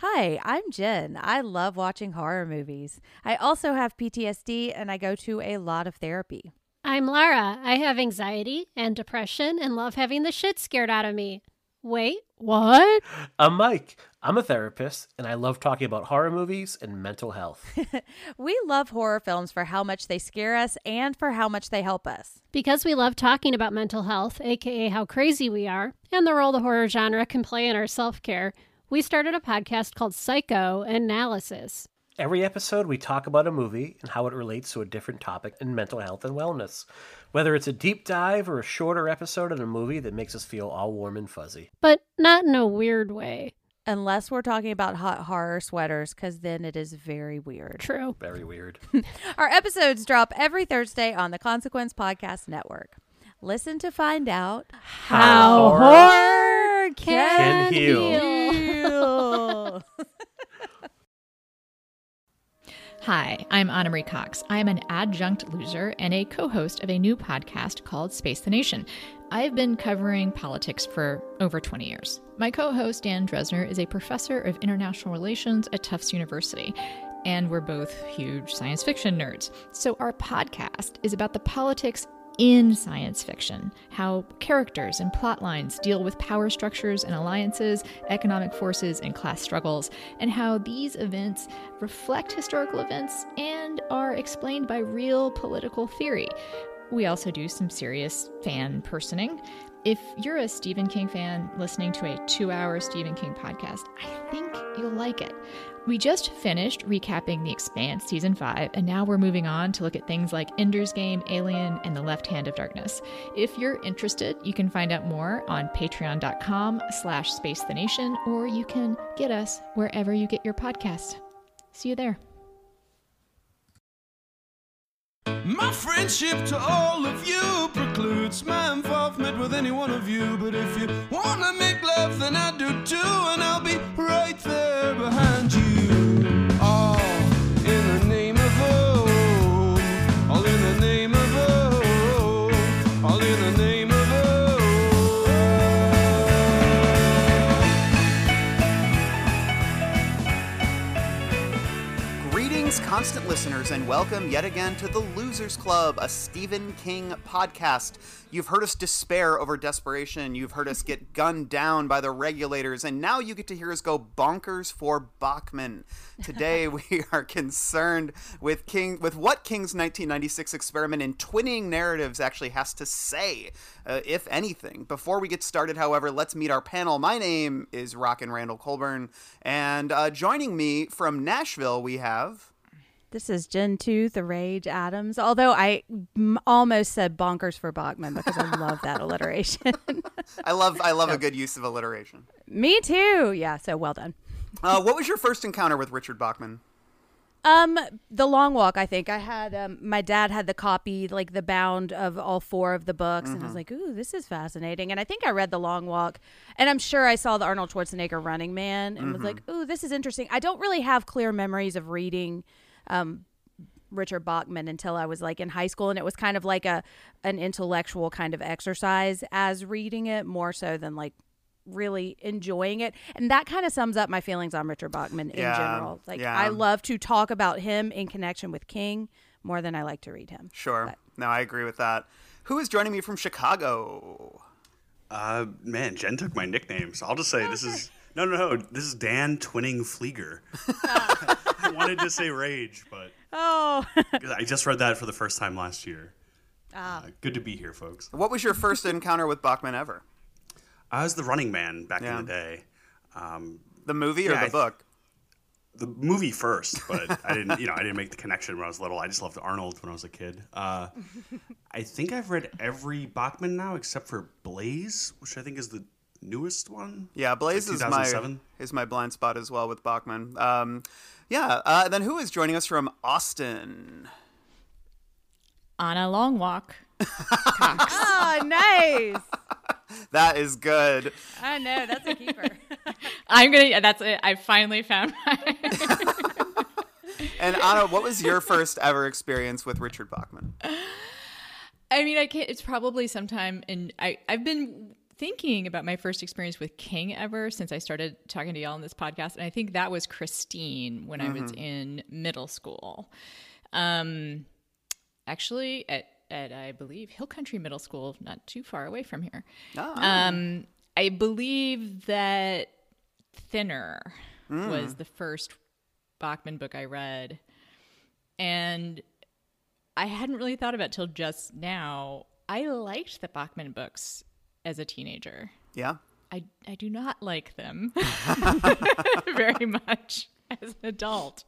Hi, I'm Jenn. I love watching horror movies. I also have PTSD and I go to a lot of therapy. I'm Lara. I have anxiety and depression and love having the shit scared out of me. Wait, what? I'm Mike. I'm a therapist and I love talking about horror movies and mental health. we love horror films for how much they scare us and for how much they help us. Because we love talking about mental health, aka how crazy we are, and the role the horror genre can play in our self care, we started a podcast called Psycho Analysis. Every episode, we talk about a movie and how it relates to a different topic in mental health and wellness. Whether it's a deep dive or a shorter episode in a movie that makes us feel all warm and fuzzy. But not in a weird way. Unless we're talking about hot horror sweaters, because then it is very weird. True. Very weird. Our episodes drop every Thursday on the Consequence Podcast Network. Listen to find out how, horror, horror can, can heal. heal. Hi, I'm Ana Marie Cox. I am an adjunct loser and a co host of a new podcast called Space the Nation. I've been covering politics for over 20 years. My co host, Dan Drezner, is a professor of international relations at Tufts University, and we're both huge science fiction nerds. So, our podcast is about the politics in science fiction, how characters and plot lines deal with power structures and alliances, economic forces and class struggles, and how these events reflect historical events and are explained by real political theory. We also do some serious fan personing. If you're a Stephen King fan listening to a two hour Stephen King podcast, I think you'll like it. We just finished recapping The Expanse season 5, and now we're moving on to look at things like Ender's Game, Alien, and The Left Hand of Darkness. If you're interested, you can find out more on patreon.com slash space the nation, or you can get us wherever you get your podcasts. See you there. My friendship to all of you precludes my involvement with any one of you. But if you wanna make love, then I do too, and I'll be right there behind you. Constant listeners, and welcome yet again to the Losers Club, a Stephen King podcast. You've heard us despair over desperation, you've heard us get gunned down by the regulators, and now you get to hear us go bonkers for Bachman. Today we are concerned with King with what King's 1996 experiment in twinning narratives actually has to say, uh, if anything. Before we get started, however, let's meet our panel. My name is Rockin' Randall Colburn, and uh, joining me from Nashville we have. This is Jenn Tooth, the Rage Adams. Although I m- almost said bonkers for Bachman because I love that alliteration. I love I love a good use of alliteration. Me too. Yeah, so well done. Uh, what was your first encounter with Richard Bachman? Um, The Long Walk. I think I had. Um, my dad had the copy, like the bound of all four of the books, and I was like, "Ooh, this is fascinating." And I think I read The Long Walk, and I'm sure I saw the Arnold Schwarzenegger Running Man, and was like, "Ooh, this is interesting." I don't really have clear memories of reading. Um, Richard Bachman until I was like in high school and it was kind of like a an intellectual kind of exercise as reading it more so than like really enjoying it. And that kind of sums up my feelings on Richard Bachman in Yeah, general. Like yeah. I love to talk about him in connection with King more than I like to read him. Sure. No, I agree with that. Who is joining me from Chicago? Uh, man, Jenn took my nickname, so I'll just say this is no, no, no. This is Dan Twinning Pfleegor. I wanted to say Rage, but oh, I just read that for the first time last year. Ah. Uh, good to be here, folks. What was your first encounter with Bachman ever? I was the Running Man back Yeah. in the day. Um, The movie or Yeah, the I- book? the movie first, but I didn't, you know, I didn't make the connection when I was little. I just loved Arnold when I was a kid. Uh, I think I've read every Bachman now except for Blaze, which I think is the newest one. Yeah, Blaze Like is my is my blind spot as well with Bachman. Um, yeah. Uh, then who is joining us from Austin? On a long walk. oh, nice. That is good. I know, that's a keeper. I'm gonna. That's it. I finally found my. And Ana, what was your first ever experience with Richard Bachman? I mean, I can't. It's probably sometime in. I I've been thinking about my first experience with King ever since I started talking to y'all on this podcast, and I think that was Christine when I was in middle school. Um, actually, at at I believe Hill Country Middle School, not too far away from here. Um, I believe that Thinner was the first Bachman book I read, and I hadn't really thought about it till just now. I liked the Bachman books as a teenager. Yeah. I I do not like them very much as an adult.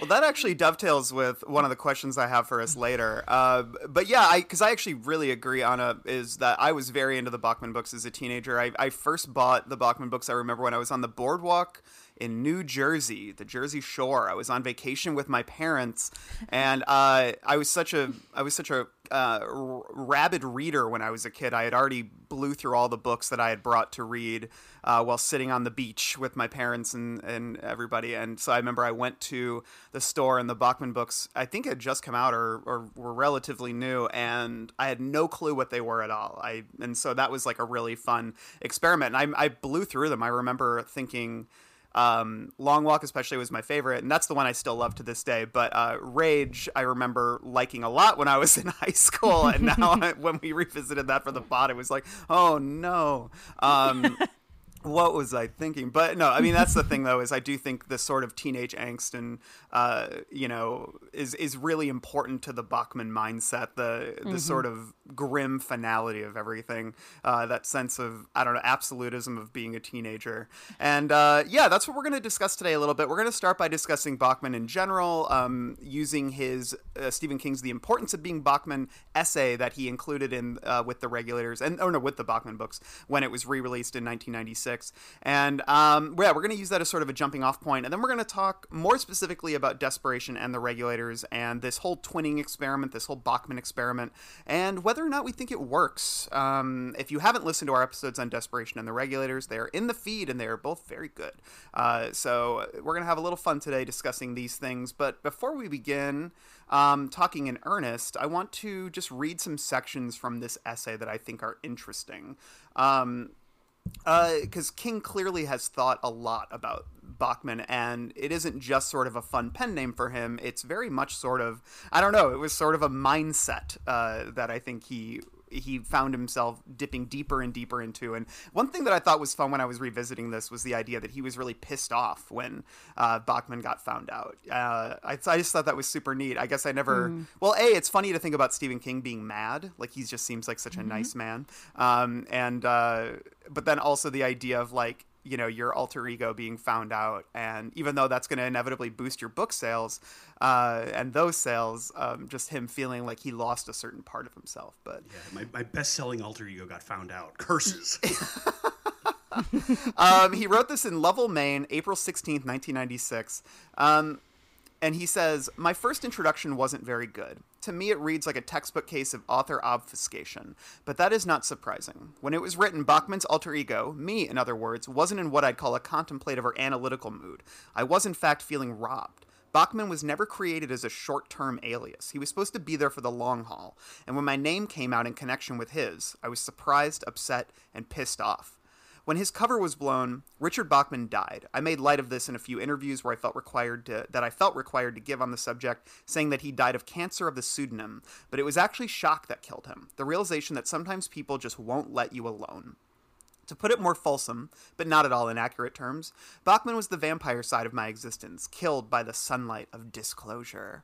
Well, that actually dovetails with one of the questions I have for us later. Uh, but yeah, I because I actually really agree, Ana, is that I was very into the Bachman books as a teenager. I, I first bought the Bachman books. I remember when I was on the boardwalk in New Jersey, the Jersey Shore. I was on vacation with my parents, and uh, I was such a I was such a uh, r- rabid reader when I was a kid. I had already blew through all the books that I had brought to read uh, while sitting on the beach with my parents and, and everybody. And so I remember I went to the store and the Bachman books, I think had just come out or, or were relatively new, and I had no clue what they were at all. I and so that was like a really fun experiment. And I, I blew through them. I remember thinking. Um, Long Walk, especially, was my favorite, and that's the one I still love to this day. But uh, Rage, I remember liking a lot when I was in high school, and now when we revisited that for the pod, it was like, oh no. Um, what was I thinking? But no, I mean that's the thing though is I do think this sort of teenage angst and uh, you know is is really important to the Bachman mindset. The the sort of grim finality of everything. Uh, that sense of I don't know absolutism of being a teenager. And uh, yeah, that's what we're going to discuss today a little bit. We're going to start by discussing Bachman in general, um, using his uh, Stephen King's "The Importance of Being Bachman" essay that he included in uh, with the regulators and oh no with the Bachman books when it was re-released in 1996. And um, yeah, we're going to use that as sort of a jumping off point, and then we're going to talk more specifically about desperation and the regulators and this whole twinning experiment, this whole Bachman experiment, and whether or not we think it works. Um, if you haven't listened to our episodes on desperation and the regulators, they're in the feed and they're both very good. Uh, so we're going to have a little fun today discussing these things. But before we begin, um, talking in earnest, I want to just read some sections from this essay that I think are interesting. Um, because King clearly has thought a lot about Bachman, and it isn't just sort of a fun pen name for him. It's very much sort of I don't know. It was sort of a mindset uh, that I think he he found himself dipping deeper and deeper into. And one thing that I thought was fun when I was revisiting this was the idea that he was really pissed off when uh, Bachman got found out. Uh, I, I just thought that was super neat. I guess I never. Well, a it's funny to think about Stephen King being mad. Like he just seems like such a nice man. Um, and uh, but then also the idea of like you know your alter ego being found out and even though that's going to inevitably boost your book sales uh, and those sales um, just him feeling like he lost a certain part of himself but Yeah, my, my best-selling alter ego got found out. Curses. um, he wrote this in Lovell, Maine, April 16th, 1996. Um, and he says, My first introduction wasn't very good. To me, it reads like a textbook case of author obfuscation, but that is not surprising. When it was written, Bachman's alter ego, me in other words, wasn't in what I'd call a contemplative or analytical mood. I was, in fact, feeling robbed. Bachman was never created as a short term alias. He was supposed to be there for the long haul. And when my name came out in connection with his, I was surprised, upset, and pissed off. When his cover was blown, Richard Bachman died. I made light of this in a few interviews where I felt required to that I felt required to give on the subject, saying that he died of cancer of the pseudonym, but it was actually shock that killed him. The realization that sometimes people just won't let you alone. To put it more fulsome, but not at all in accurate terms, Bachman was the vampire side of my existence, killed by the sunlight of disclosure.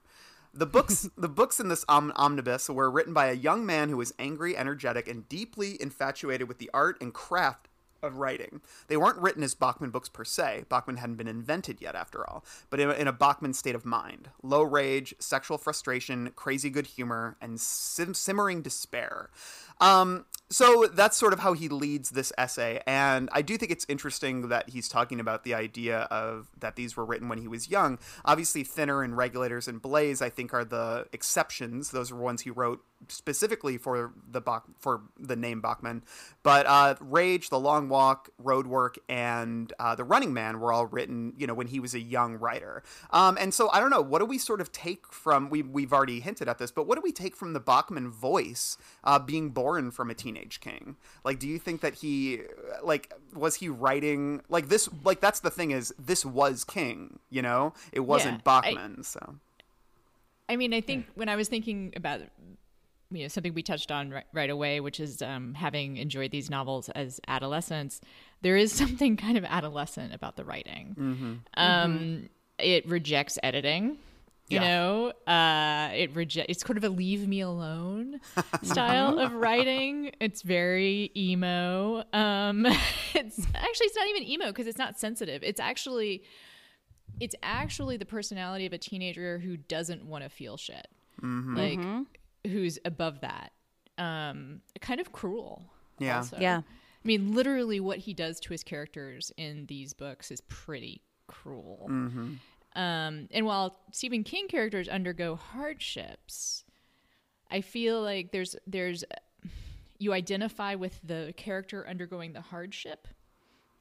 The books, the books in this om- omnibus were written by a young man who was angry, energetic, and deeply infatuated with the art and craft of writing. They weren't written as Bachman books per se. Bachman hadn't been invented yet, after all, but in a, in a Bachman state of mind. Low rage, sexual frustration, crazy good humor, and sim- simmering despair. Um, so that's sort of how he leads this essay, and I do think it's interesting that he's talking about the idea of that these were written when he was young. Obviously, Thinner and Regulators and Blaze, I think, are the exceptions. Those are ones he wrote specifically for the Bach, for the name Bachman, but uh, Rage, The Long Walk, Roadwork, and uh, The Running Man were all written, you know, when he was a young writer. Um, and so I don't know, what do we sort of take from? We we've already hinted at this, but what do we take from the Bachman voice uh, being born from a teenage king? Like, do you think that he, like, was he writing like this? Like, that's the thing is, this was King, you know, it wasn't Yeah, I- Bachman. so I mean, I think when I was thinking about you know something we touched on right, right away, which is um, having enjoyed these novels as adolescents, there is something kind of adolescent about the writing. Um, It rejects editing. You Yeah. know, uh, it reject. It's sort of a leave me alone style of writing. It's very emo. Um, it's actually it's not even emo because it's not sensitive. It's actually it's actually the personality of a teenager who doesn't want to feel shit like who's above that um kind of cruel Yeah. also. Yeah. i mean literally what he does to his characters in these books is pretty cruel um and while stephen king characters undergo hardships i feel like there's there's you identify with the character undergoing the hardship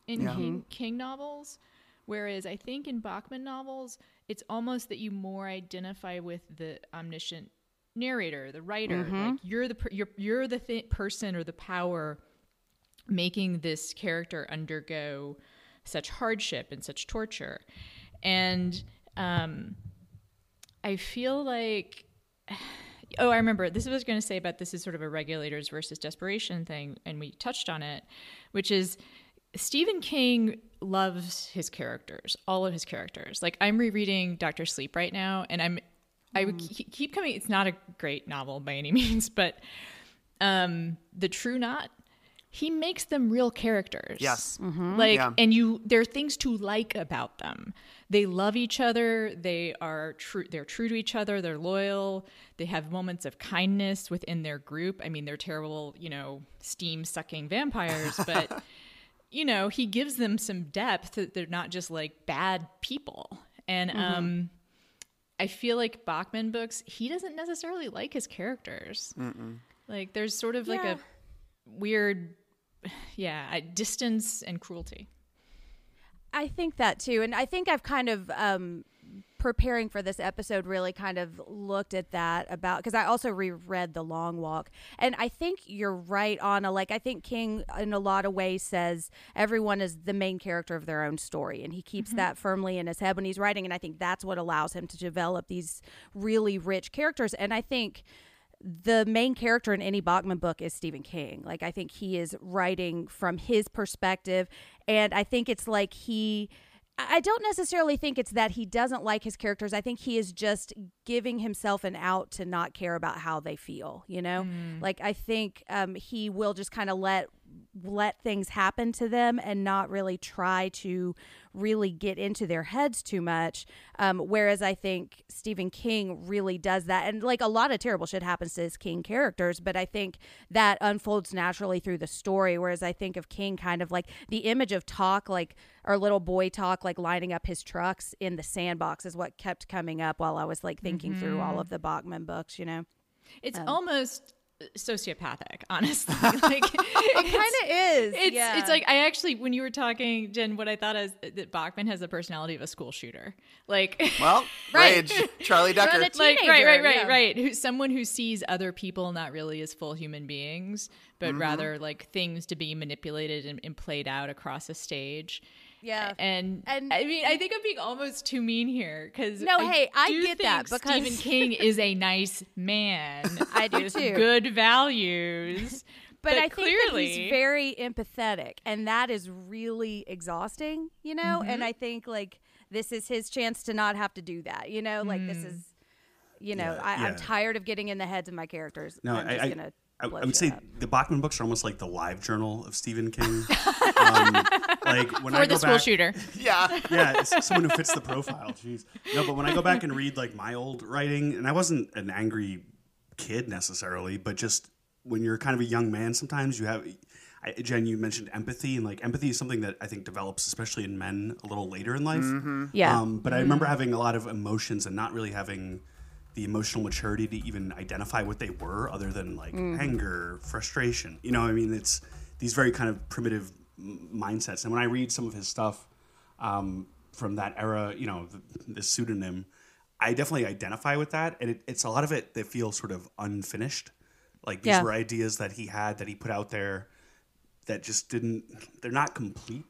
in Yeah. King, King novels, whereas I think in Bachman novels, it's almost that you more identify with the omniscient narrator, the writer. Like you're the per- you're you're the th- person or the power making this character undergo such hardship and such torture, and um, I feel like oh, I remember this is what I was going to say about this is sort of a regulators versus desperation thing, and we touched on it, which is Stephen King loves his characters, all of his characters. Like I'm rereading Doctor Sleep right now, and I'm I would keep coming. It's not a great novel by any means, but um, the True Knot. He makes them real characters. Yes. Like Yeah. and you there are things to like about them. They love each other, they are true they're true to each other, they're loyal, they have moments of kindness within their group. I mean, they're terrible, you know, steam sucking vampires, but you know, he gives them some depth that they're not just like bad people. And um I feel like Bachman books, he doesn't necessarily like his characters. Like there's sort of like Yeah. a weird yeah, I- distance and cruelty. I think that too, and I think I've kind of um, preparing for this episode really kind of looked at that about because I also reread The Long Walk, and I think you're right, Ana. Like I think King, in a lot of ways, says everyone is the main character of their own story, and he keeps that firmly in his head when he's writing, and I think that's what allows him to develop these really rich characters, and I think the main character in any Bachman book is Stephen King. Like I think he is writing from his perspective and I think it's like he I I don't necessarily think it's that he doesn't like his characters. I think he is just giving himself an out to not care about how they feel, you know? Like I think um, he will just kind of let let things happen to them and not really try to really get into their heads too much. Um, whereas I think Stephen King really does that. And like a lot of terrible shit happens to his King characters, but I think that unfolds naturally through the story. Whereas I think of King kind of like the image of talk, like our little boy talk, like lining up his trucks in the sandbox is what kept coming up while I was like thinking through all of the Bachman books, you know? It's almost sociopathic, honestly. like It kind of is. It's yeah. it's like I actually when you were talking, Jenn, what I thought is that Bachman has the personality of a school shooter. Like Well, Right. Rage, Charlie Decker. Run a like right, right, right, yeah. right. Who someone who sees other people not really as full human beings, but Mm-hmm. rather like things to be manipulated and, and played out across a stage. Yeah. And, And- I mean, I think I'm being almost too mean here because No, hey, I do get that think because- Stephen King is a nice man. I do too. Good values, but, I clearly, think that he's very empathetic, and that is really exhausting, you know. Mm-hmm. And I think like this is his chance to not have to do that, you know. Like this mm. is, you know, Yeah, I, yeah. I'm tired of getting in the heads of my characters. No, I'm I, just I, gonna. I, I would say up. the Bachman books are almost like the live journal of Stephen King. um, like when I for go the school back, shooter. yeah. yeah, it's someone who fits the profile. Jeez, no, but when I go back and read like my old writing, and I wasn't an angry kid necessarily, but just when you're kind of a young man, sometimes you have. I, Jenn, you mentioned empathy, and like empathy is something that I think develops, especially in men, a little later in life. Yeah. Um, but I remember having a lot of emotions and not really having the emotional maturity to even identify what they were, other than like Mm-hmm. anger, frustration. You know, I mean, it's these very kind of primitive m- mindsets. And when I read some of his stuff um, from that era, you know, the, the pseudonym, I definitely identify with that, and it, it's a lot of it that feels sort of unfinished. Like these Yeah. were ideas that he had that he put out there that just didn't. They're not complete.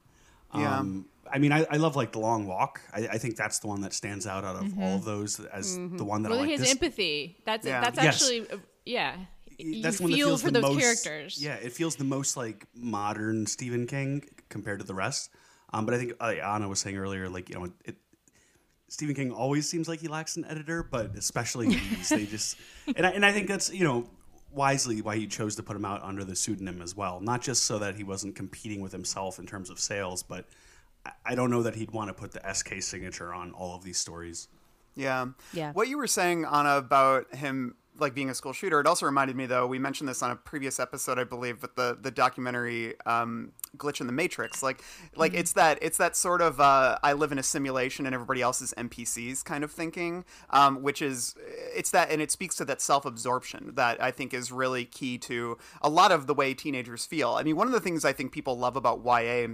Yeah. Um, I mean, I, I love like the long walk. I, I think that's the one that stands out out of Mm-hmm. all of those as the one that Well, I like. his This, empathy. That's Yeah. that's Yes. actually uh, yeah. You that's one that feel feels for the those most, characters. Yeah, it feels the most like modern Stephen King compared to the rest. Um, but I think uh, Ana was saying earlier, like you know, it, Stephen King always seems like he lacks an editor, but especially these, they just and I, and I think that's you know wisely why he chose to put him out under the pseudonym as well, not just so that he wasn't competing with himself in terms of sales, but I- I don't know that he'd want to put the SK signature on all of these stories. Yeah. Yeah. What you were saying, Ana, about him like being a school shooter, it also reminded me though, we mentioned this on a previous episode, I believe, with the the documentary um, Glitch in the Matrix. Like like it's that it's that sort of uh, I live in a simulation and everybody else is NPCs kind of thinking, um, which is it's that and it speaks to that self absorption that I think is really key to a lot of the way teenagers feel. I mean, one of the things I think people love about YA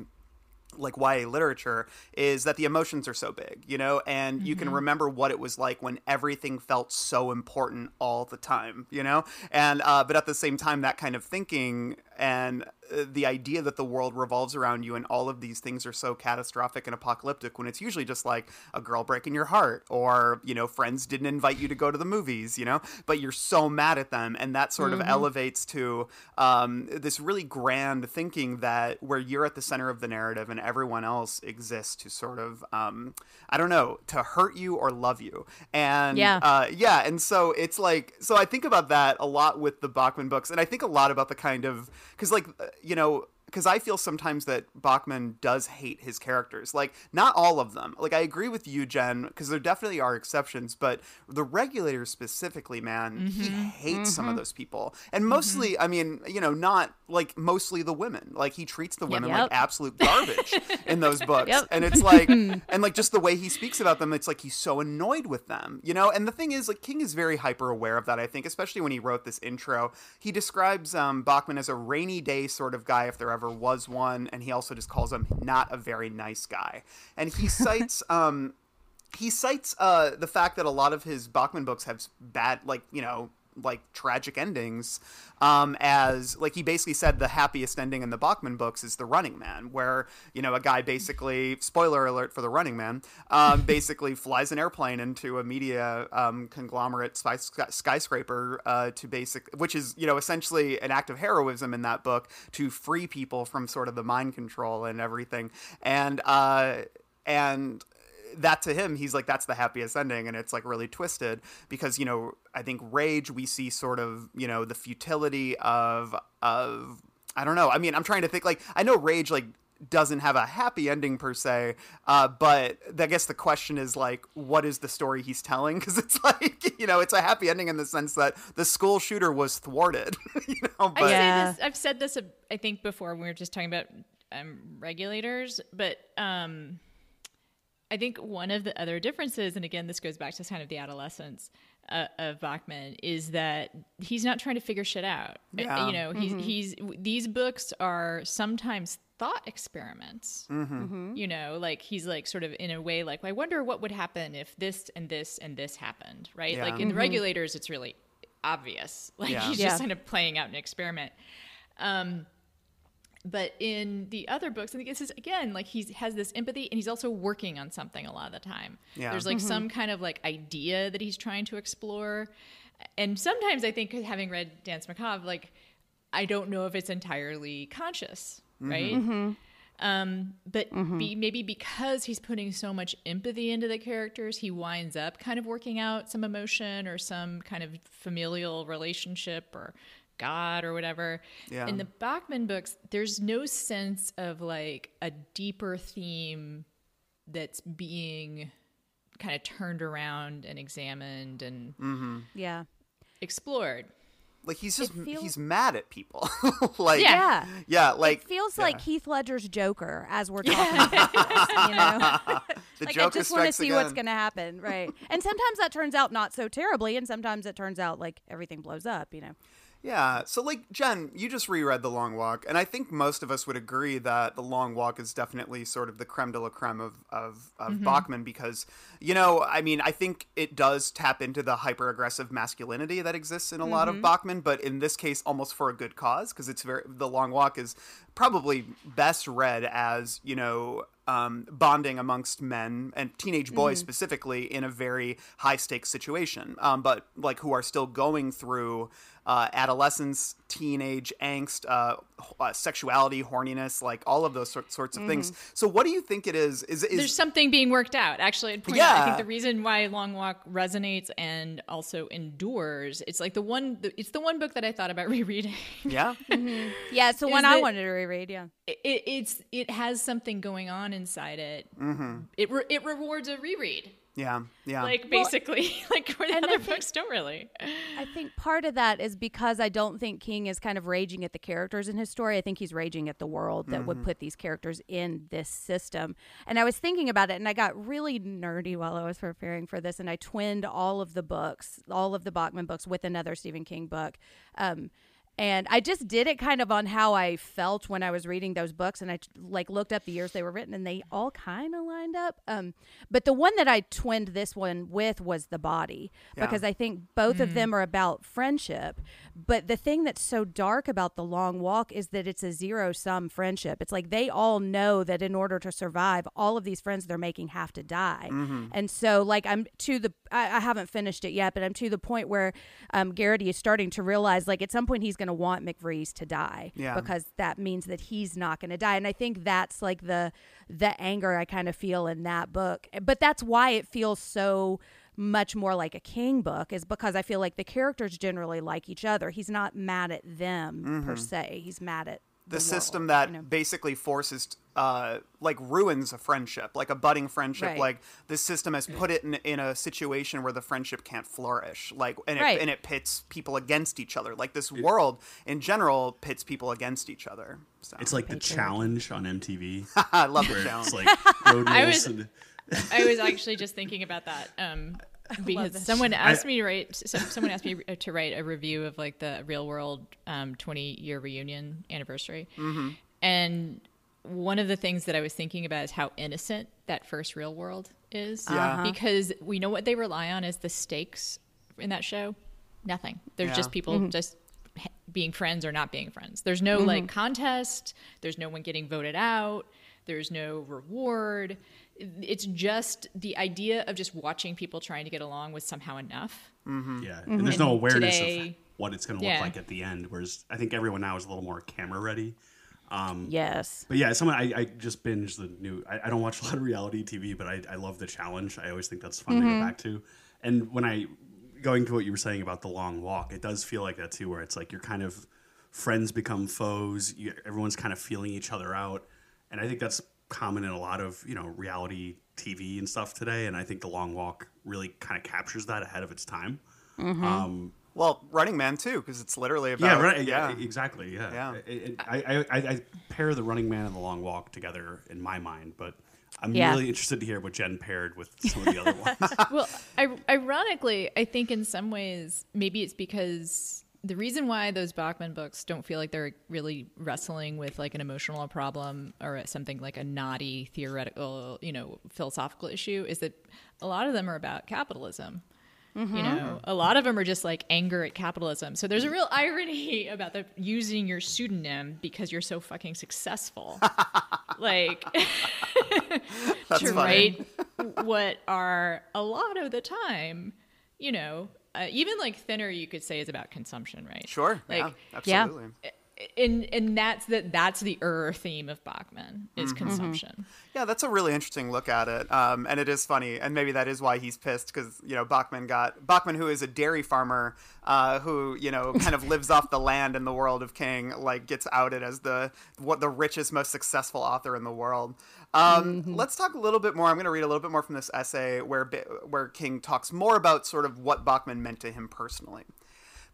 like YA literature is that the emotions are so big, you know, and you can remember what it was like when everything felt so important all the time, you know, and uh, but at the same time, that kind of thinking and the idea that the world revolves around you and all of these things are so catastrophic and apocalyptic when it's usually just like a girl breaking your heart or you know friends didn't invite you to go to the movies, you know, but you're so mad at them, and that sort of elevates to um, this really grand thinking that where you're at the center of the narrative and everyone else exists to sort of um, I don't know to hurt you or love you, and Yeah. uh, yeah, and so it's like so I think about that a lot with the Bachman books, and I think a lot about the kind of because like uh, you know because I feel sometimes that Bachman does hate his characters. Like, not all of them. Like, I agree with you, Jenn, because there definitely are exceptions, but the regulator specifically, man, he mm-hmm. hates some of mm-hmm. those people. And mostly, mm-hmm. I mean, you know, not like mostly the women. Like, he treats the women Yep. like absolute garbage in those books. Yep. And it's like, and like just the way he speaks about them, it's like he's so annoyed with them, you know? And the thing is, like, King is very hyper aware of that, I think, especially when he wrote this intro. He describes um, Bachman as a rainy day sort of guy, if there ever was one. And he also just calls him not a very nice guy. And he cites, um, he cites uh, the fact that a lot of his Bachman books have bad, like you know, like tragic endings. Um, as like he basically said, the happiest ending in the Bachman books is the Running Man, where you know a guy basically, spoiler alert for the Running Man, um, basically flies an airplane into a media um, conglomerate sky- sky- skyscraper uh, to basic, which is you know essentially an act of heroism in that book to free people from sort of the mind control and everything, and uh, and that to him he's like that's the happiest ending and it's like really twisted because you know i think rage we see sort of you know the futility of of i don't know i mean i'm trying to think like i know rage like doesn't have a happy ending per se uh, but i guess the question is like what is the story he's telling because it's like you know it's a happy ending in the sense that the school shooter was thwarted you know I but Yeah. say this. I've said this. uh, I think before when we were just talking about um, regulators, but um, I think one of the other differences, and again, this goes back to kind of the adolescence uh, of Bachman, is that he's not trying to figure shit out. Uh, Yeah. You know, he's he's these books are sometimes thought experiments. You know, like he's like sort of in a way like, I wonder what would happen if this and this and this happened, right? Yeah. Like in the regulators, it's really obvious. Like Yeah. he's Yeah. just kind of playing out an experiment. Um, but in the other books, I think this is again like he has this empathy, and he's also working on something a lot of the time. Yeah. There's like some kind of like idea that he's trying to explore, and sometimes I think having read Danse Macabre, like I don't know if it's entirely conscious, right? Hmm. Um, but be, maybe because he's putting so much empathy into the characters, he winds up kind of working out some emotion or some kind of familial relationship or God or whatever. Yeah. In the Bachman books, there's no sense of like a deeper theme that's being kind of turned around and examined and mm-hmm. Yeah. explored. like he's just feels- he's mad at people. like Yeah. yeah, like it feels yeah. like Heath Ledger's Joker as we're talking about this, you know? the like Joker I just want to see again. what's going to happen, right? And sometimes that turns out not so terribly, and sometimes it turns out like everything blows up, you know. Yeah. So, like, Jenn, you just reread The Long Walk, and I think most of us would agree that The Long Walk is definitely sort of the creme de la creme of, of, of Bachman because, you know, I mean, I think it does tap into the hyper aggressive masculinity that exists in a lot of Bachman, but in this case, almost for a good cause because it's very, The Long Walk is probably best read as, you know, um, bonding amongst men and teenage boys specifically in a very high stakes situation, um, but like who are still going through uh, adolescence, teenage angst, uh, uh, sexuality, horniness, like all of those sort- sorts of things. So, what do you think it is? Is, is There's something being worked out. Actually, I'd point out, I think the reason why Long Walk resonates and also endures, it's like the one, it's the one book that I thought about rereading. yeah, Yeah, it's the one I wanted to reread. Yeah, it, it's it has something going on inside it. It re- it rewards a reread, yeah, yeah. like basically, like where the and I other think- books don't really. I think part of that is because I don't think King is kind of raging at the characters in his story. I think he's raging at the world that would put these characters in this system. And I was thinking about it, and I got really nerdy while I was preparing for this, and I twinned all of the books, all of the Bachman books, with another Stephen King book. Um, and I just did it kind of on how I felt when I was reading those books, and I like looked up the years they were written, and they all kind of lined up. Um, but the one that I twinned this one with was the body, because I think both of them are about friendship. But the thing that's so dark about the long walk is that it's a zero sum friendship. It's like they all know that in order to survive, all of these friends they're making have to die. And so, like, I'm to the, I, I haven't finished it yet, but I'm to the point where um, Garraty is starting to realize, like, at some point he's going to want McVries to die Yeah. because that means that he's not going to die. And I think that's like the the anger I kind of feel in that book. But that's why it feels so much more like a King book is because I feel like the characters generally like each other. He's not mad at them per mm-hmm. se. He's mad at the the system that you know? basically forces uh like ruins a friendship like a budding friendship Right. like this system has put it in, in a situation where the friendship can't flourish like and it, Right. and it pits people against each other like this world in general pits people against each other so It's like the challenge on MTV. i love the challenge it's like road I rules was- and I was actually just thinking about that. Um, because someone asked me to write so- someone asked me to write a review of like the real world um, 20 year reunion anniversary. Mm-hmm. And one of the things that i was thinking about is how innocent that first real world is. Yeah. Uh-huh. because we know what they rely on as the stakes in that show? Nothing. There's Yeah. just people just being friends or not being friends. There's no like contest. There's no one getting voted out. There's no reward it's just the idea of just watching people trying to get along was somehow enough mm-hmm. yeah, and mm-hmm. there's no awareness of what it's going to Yeah. look like at the end. Whereas I think everyone now is a little more camera ready. Um, yes. But yeah, someone I, I just binge the new. I, I don't watch a lot of reality TV, but I, I love the challenge. I always think that's fun to go mm-hmm. back to. And when I going to what you were saying about the long walk, it does feel like that too, where it's like you're kind of friends become foes. You, everyone's kind of feeling each other out, and I think that's common in a lot of you know reality TV and stuff today. And I think the long walk really kind of captures that ahead of its time. Um, well running man too because it's literally about yeah, right. yeah Yeah, exactly. Yeah. Yeah. It- it- I, I, I, I pair the Running Man and the Long Walk together in my mind, but I'm Yeah. really interested to hear what Jenn paired with some of the other ones. well, I, ironically, I think in some ways maybe it's because the reason why those Bachman books don't feel like they're really wrestling with like an emotional problem or something like a naughty theoretical, you know, philosophical issue is that a lot of them are about capitalism. You know, mm-hmm. a lot of them are just like anger at capitalism. So there's a real irony about the using your pseudonym because you're so fucking successful. like to funny. write what are a lot of the time, you know, uh, even like thinner, you could say is about consumption, right? sure Like, yeah yeah. And and that's the that's the er theme of Bachman is Mm-hmm. consumption. Yeah, that's a really interesting look at it, um, and it is funny, and maybe that is why he's pissed because you know Bachman got Bachman, who is a dairy farmer, uh, who you know kind of lives off the land in the world of King, like gets outed as the what the richest, most successful author in the world. Um, Let's talk a little bit more. I'm going to read a little bit more from this essay where where King talks more about sort of what Bachman meant to him personally.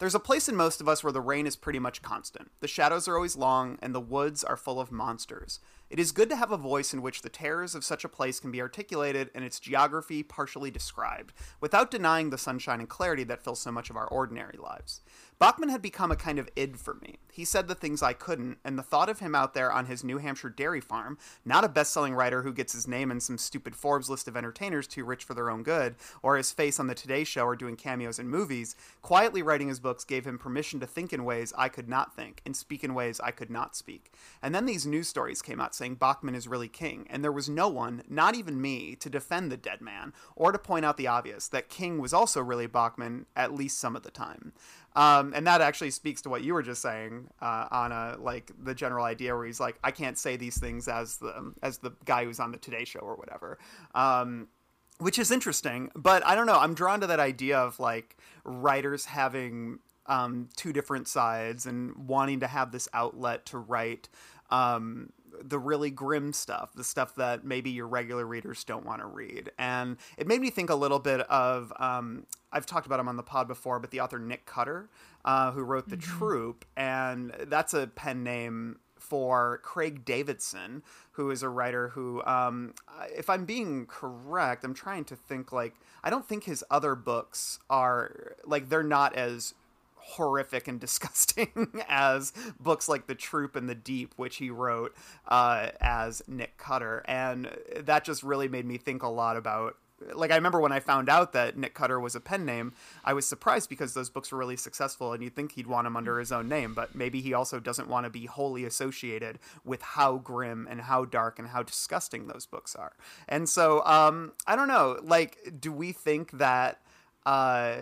There's a place in most of us where the rain is pretty much constant. The shadows are always long, and the woods are full of monsters. It is good to have a voice in which the terrors of such a place can be articulated and its geography partially described, without denying the sunshine and clarity that fill so much of our ordinary lives. Bachman had become a kind of id for me. He said the things I couldn't, and the thought of him out there on his New Hampshire dairy farm, not a best selling writer who gets his name in some stupid Forbes list of entertainers too rich for their own good, or his face on the Today Show or doing cameos in movies, quietly writing his books gave him permission to think in ways I could not think, and speak in ways I could not speak. And then these news stories came out saying Bachman is really king, and there was no one, not even me, to defend the dead man, or to point out the obvious that King was also really Bachman at least some of the time. Um, and that actually speaks to what you were just saying, uh, Ana, like the general idea where he's like, I can't say these things as the as the guy who's on the Today Show or whatever. Um, which is interesting, but I don't know. I'm drawn to that idea of like writers having um, two different sides and wanting to have this outlet to write um, the really grim stuff, the stuff that maybe your regular readers don't want to read. And it made me think a little bit of um, I've talked about him on the pod before, but the author Nick Cutter, uh, who wrote The Troop, and that's a pen name for Craig Davidson, who is a writer who, um, if I'm being correct, I'm trying to think like I don't think his other books are like they're not as horrific and disgusting as books like The Troop and The Deep, which he wrote uh, as Nick Cutter. And that just really made me think a lot about. Like, I remember when I found out that Nick Cutter was a pen name, I was surprised because those books were really successful and you'd think he'd want them under his own name, but maybe he also doesn't want to be wholly associated with how grim and how dark and how disgusting those books are. And so, um, I don't know, like, do we think that, uh,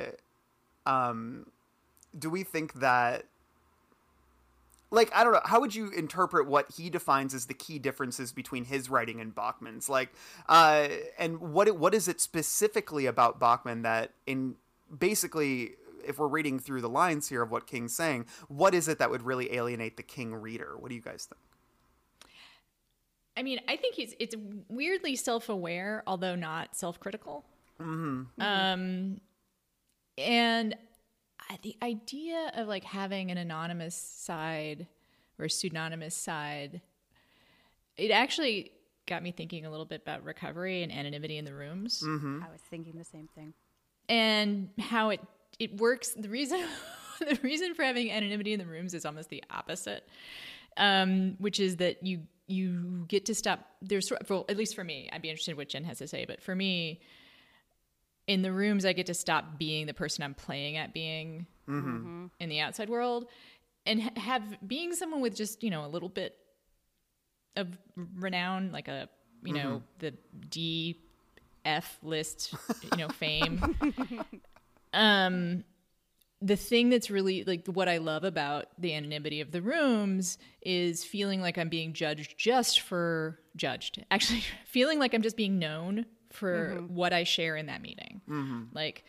um, do we think that like I don't know how would you interpret what he defines as the key differences between his writing and Bachman's like uh and what what is it specifically about Bachman that in basically if we're reading through the lines here of what King's saying what is it that would really alienate the King reader what do you guys think I mean, I think he's it's weirdly self-aware, although not self-critical. Mm-hmm. Um, and the idea of like having an anonymous side or a pseudonymous side, it actually got me thinking a little bit about recovery and anonymity in the rooms Mm-hmm. I was thinking the same thing. and how it it works. The reason the reason for having anonymity in the rooms is almost the opposite, um, which is that you you get to stop. There's sort well, at least for me, I'd be interested in what Jenn has to say, but for me. In the rooms, I get to stop being the person I'm playing at being in the outside world, and have being someone with just you know a little bit of renown, like a you know the D F list, you know, fame. um, the thing that's really like what I love about the anonymity of the rooms is feeling like I'm being judged just for judged. Actually, feeling like I'm just being known for mm-hmm. what I share in that meeting. Mm-hmm. Like,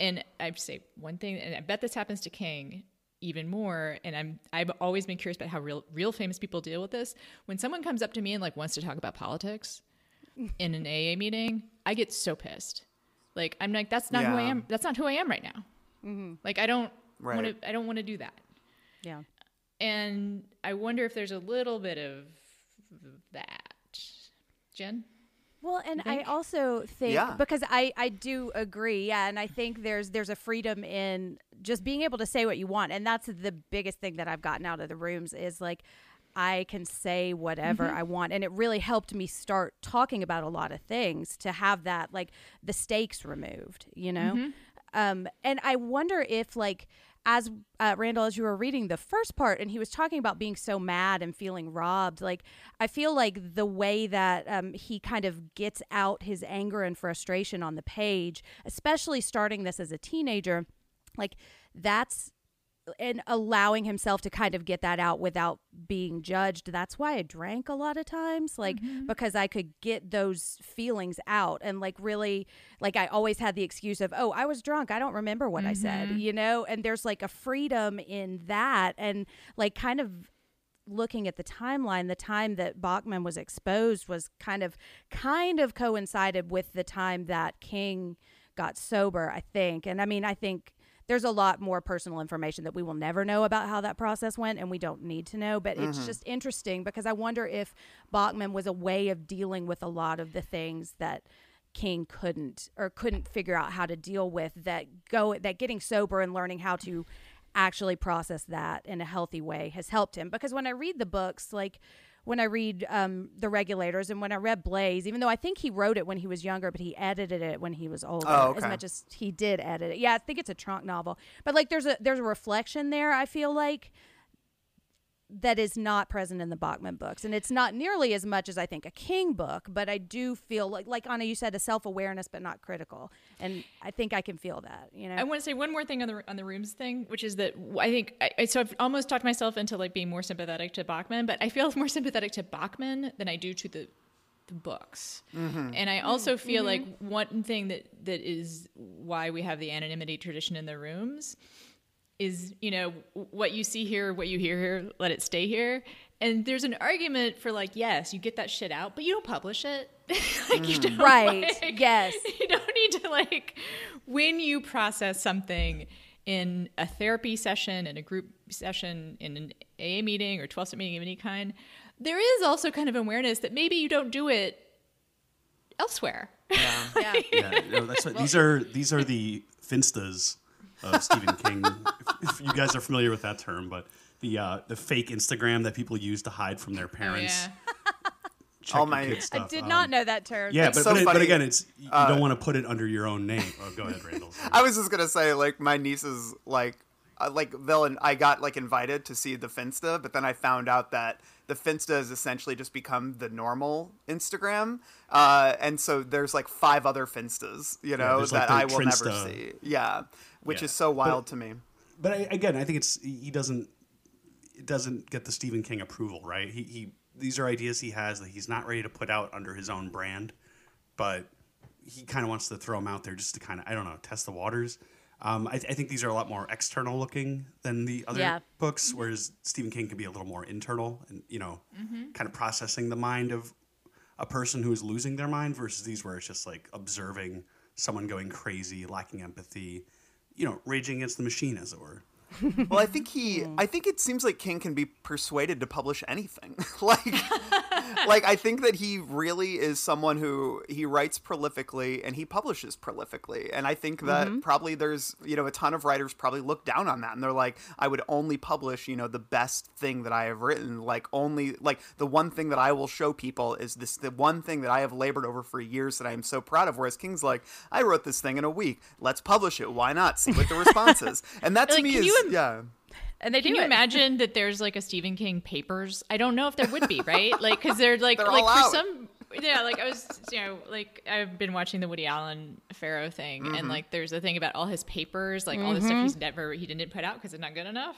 and I say one thing, and I bet this happens to King even more. And I'm I've always been curious about how real real famous people deal with this. When someone comes up to me and like wants to talk about politics in an AA meeting, I get so pissed. Like I'm like that's not who I am. That's not who I am right now. Mm-hmm. Like I don't want Right. to. I don't want to do that. Yeah. And I wonder if there's a little bit of that. Jenn? Well, and I also think Yeah. because I I do agree, yeah, and I think there's there's a freedom in just being able to say what you want, and that's the biggest thing that I've gotten out of the rooms is like I can say whatever I want, and it really helped me start talking about a lot of things to have that like the stakes removed, you know. Um, and I wonder if like as uh, Randall, as you were reading the first part, and he was talking about being so mad and feeling robbed, like I feel like the way that um, he kind of gets out his anger and frustration on the page, especially starting this as a teenager, like that's and allowing himself to kind of get that out without being judged. That's why I drank a lot of times, like mm-hmm. because I could get those feelings out and like really like I always had the excuse of, "Oh, I was drunk. I don't remember what I said." Mm-hmm. You know, and there's like a freedom in that and like kind of looking at the timeline, the time that Bachman was exposed was kind of kind of coincided with the time that King got sober, I think. And I mean, I think there's a lot more personal information that we will never know about how that process went and we don't need to know but Mm-hmm. it's just interesting because i wonder if bachman was a way of dealing with a lot of the things that king couldn't or couldn't figure out how to deal with that go that getting sober and learning how to actually process that in a healthy way has helped him because when i read the books like when I read um, the regulators and when I read Blaze, even though I think he wrote it when he was younger, but he edited it when he was older. Oh, As much as he did edit it, yeah, I think it's a trunk novel. But like, there's a there's a reflection there. I feel like that is not present in the Bachman books, and it's not nearly as much as I think a King book. But I do feel like, like Ana, you said, a self awareness, but not critical, and I think I can feel that. You know, I want to say one more thing on the on the rooms thing, which is that I think I, I- so. I've almost talked myself into like being more sympathetic to Bachman, but I feel more sympathetic to Bachman than I do to the the books. Mm-hmm. And I also mm-hmm. feel mm-hmm. like one thing that that is why we have the anonymity tradition in the rooms is you know what you see here, what you hear here, let it stay here. And there's an argument for like, yes, you get that shit out, but you don't publish it. like you mm. don't Right. like- Yes. you don't need to like when you process something in a therapy session in a group session in an aa meeting or 12 step meeting of any kind there is also kind of awareness that maybe you don't do it elsewhere yeah. Yeah, no, that's what, these are these are the finstas of Stephen King. if, if you guys are familiar with that term, but the uh, the fake Instagram that people use to hide from their parents. Check All your my- kids' I stuff. did Um, not know that term. Yeah, It's but so but, it- but again, it's you don't want to put it under your own name. Oh, go ahead, Randall. I was just gonna say, like, my nieces, like, uh, like they'll. I got like invited to see the Finsta, but then I found out that the Finsta has essentially just become the normal Instagram, uh, and so there's like five other Finstas, you know, there's, like, that the I will never see. Yeah, which Yeah. is so wild to me. but I, again, I think it's he doesn't it doesn't get the Stephen King approval, right? He, he these are ideas he has that he's not ready to put out under his own brand, but he kind of wants to throw them out there just to kind of I don't know test the waters. Um, I, I think these are a lot more external looking than the other Yeah. books, whereas Stephen King can be a little more internal and you know kind of processing the mind of a person who is losing their mind versus these where it's just like observing someone going crazy, lacking empathy, you know, raging against the machine, as it were. Well, I think he. Hmm. I think it seems like King can be persuaded to publish anything. like, like I think that he really is someone who he writes prolifically and he publishes prolifically. And I think that mm-hmm. probably there's you know a ton of writers probably look down on that and they're like, I would only publish you know the best thing that I have written. Like only like the one thing that I will show people is this the one thing that I have labored over for years that I am so proud of. Whereas King's like, I wrote this thing in a week. Let's publish it. Why not? See what the response is. And that to Like, me is yeah. and they Can do you it. imagine that there's like a Stephen King papers? I don't know if there would be, right? Like, because they're like, They're like all for out. some, yeah, like I was, you know, like I've been watching the Woody Allen Farrow thing, Mm-hmm. and like there's a thing about all his papers, like all the stuff he's never, he didn't put out because it's not good enough.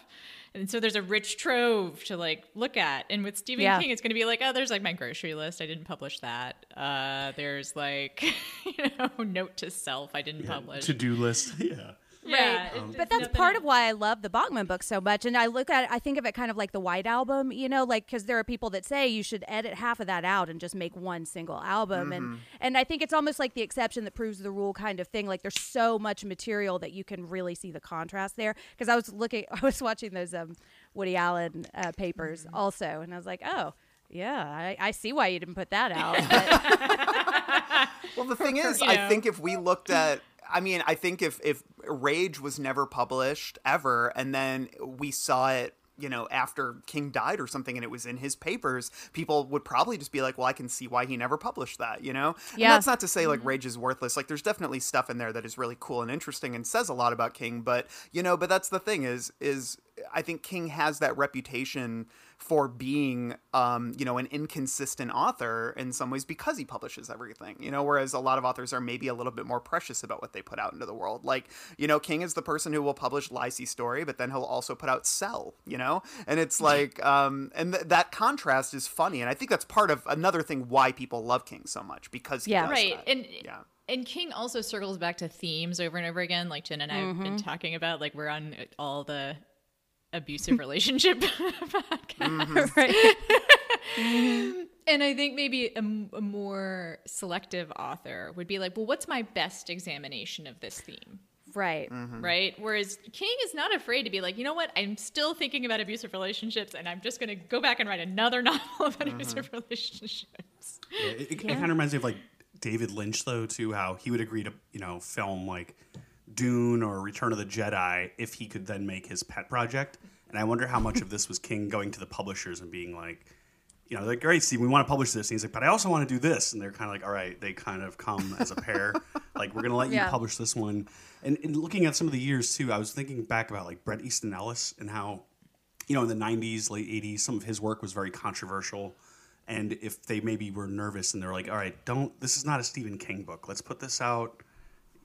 And so there's a rich trove to like look at. And with Stephen Yeah. King, it's going to be like, oh, there's like my grocery list. I didn't publish that. Uh, there's like, you know, note to self. I didn't publish. To do list. Yeah. Yeah, Right. it's but that's part else. of why I love the Bachman book so much. And I look at it, I think of it kind of like the White Album, you know, like because there are people that say you should edit half of that out and just make one single album. And and I think it's almost like the exception that proves the rule kind of thing. Like there's so much material that you can really see the contrast there. Because I was looking, I was watching those um, Woody Allen uh, papers also, and I was like, oh. Yeah, I, I see why you didn't put that out. Well, the thing is, You I think if we looked at, I mean, I think if if Rage was never published ever, and then we saw it. You know, after King died or something, and it was in his papers, people would probably just be like, "Well, I can see why he never published that." You know, and Yeah. that's not to say like mm-hmm. Rage is worthless. Like, there's definitely stuff in there that is really cool and interesting and says a lot about King. But you know, but that's the thing is, is I think King has that reputation for being, um, you know, an inconsistent author in some ways because he publishes everything, you know, whereas a lot of authors are maybe a little bit more precious about what they put out into the world. Like, you know, King is the person who will publish Lisey's Story, but then he'll also put out Cell, you know, and it's like, um, and th- that contrast is funny, and I think that's part of another thing why people love King so much because he Yeah. does right that. and yeah. and king also circles back to themes over and over again like Jenn and i have been talking about like we're on all the abusive relationship podcast mm-hmm. right? Mm-hmm. and i think maybe a more selective author would be like well what's my best examination of this theme Right. Mm-hmm. right? Whereas King is not afraid to be like, you know what? I'm still thinking about abusive relationships, and I'm just going to go back and write another novel about abusive relationships. Yeah, it, it, kind of reminds me of like David Lynch, though, too. How he would agree to you know film like Dune or Return of the Jedi if he could then make his pet project. And I wonder how much of this was King going to the publishers and being like, you know, like, great, Steve, we want to publish this. And he's like, but I also want to do this. And they're kind of like, all right, they kind of come as a pair. like, we're going to let you Yeah. publish this one. And, and looking at some of the years, too, I was thinking back about like Bret Easton Ellis and how, you know, in the 90s, late 80s, some of his work was very controversial. And if they maybe were nervous and they're like, all right, don't, this is not a Stephen King book. Let's put this out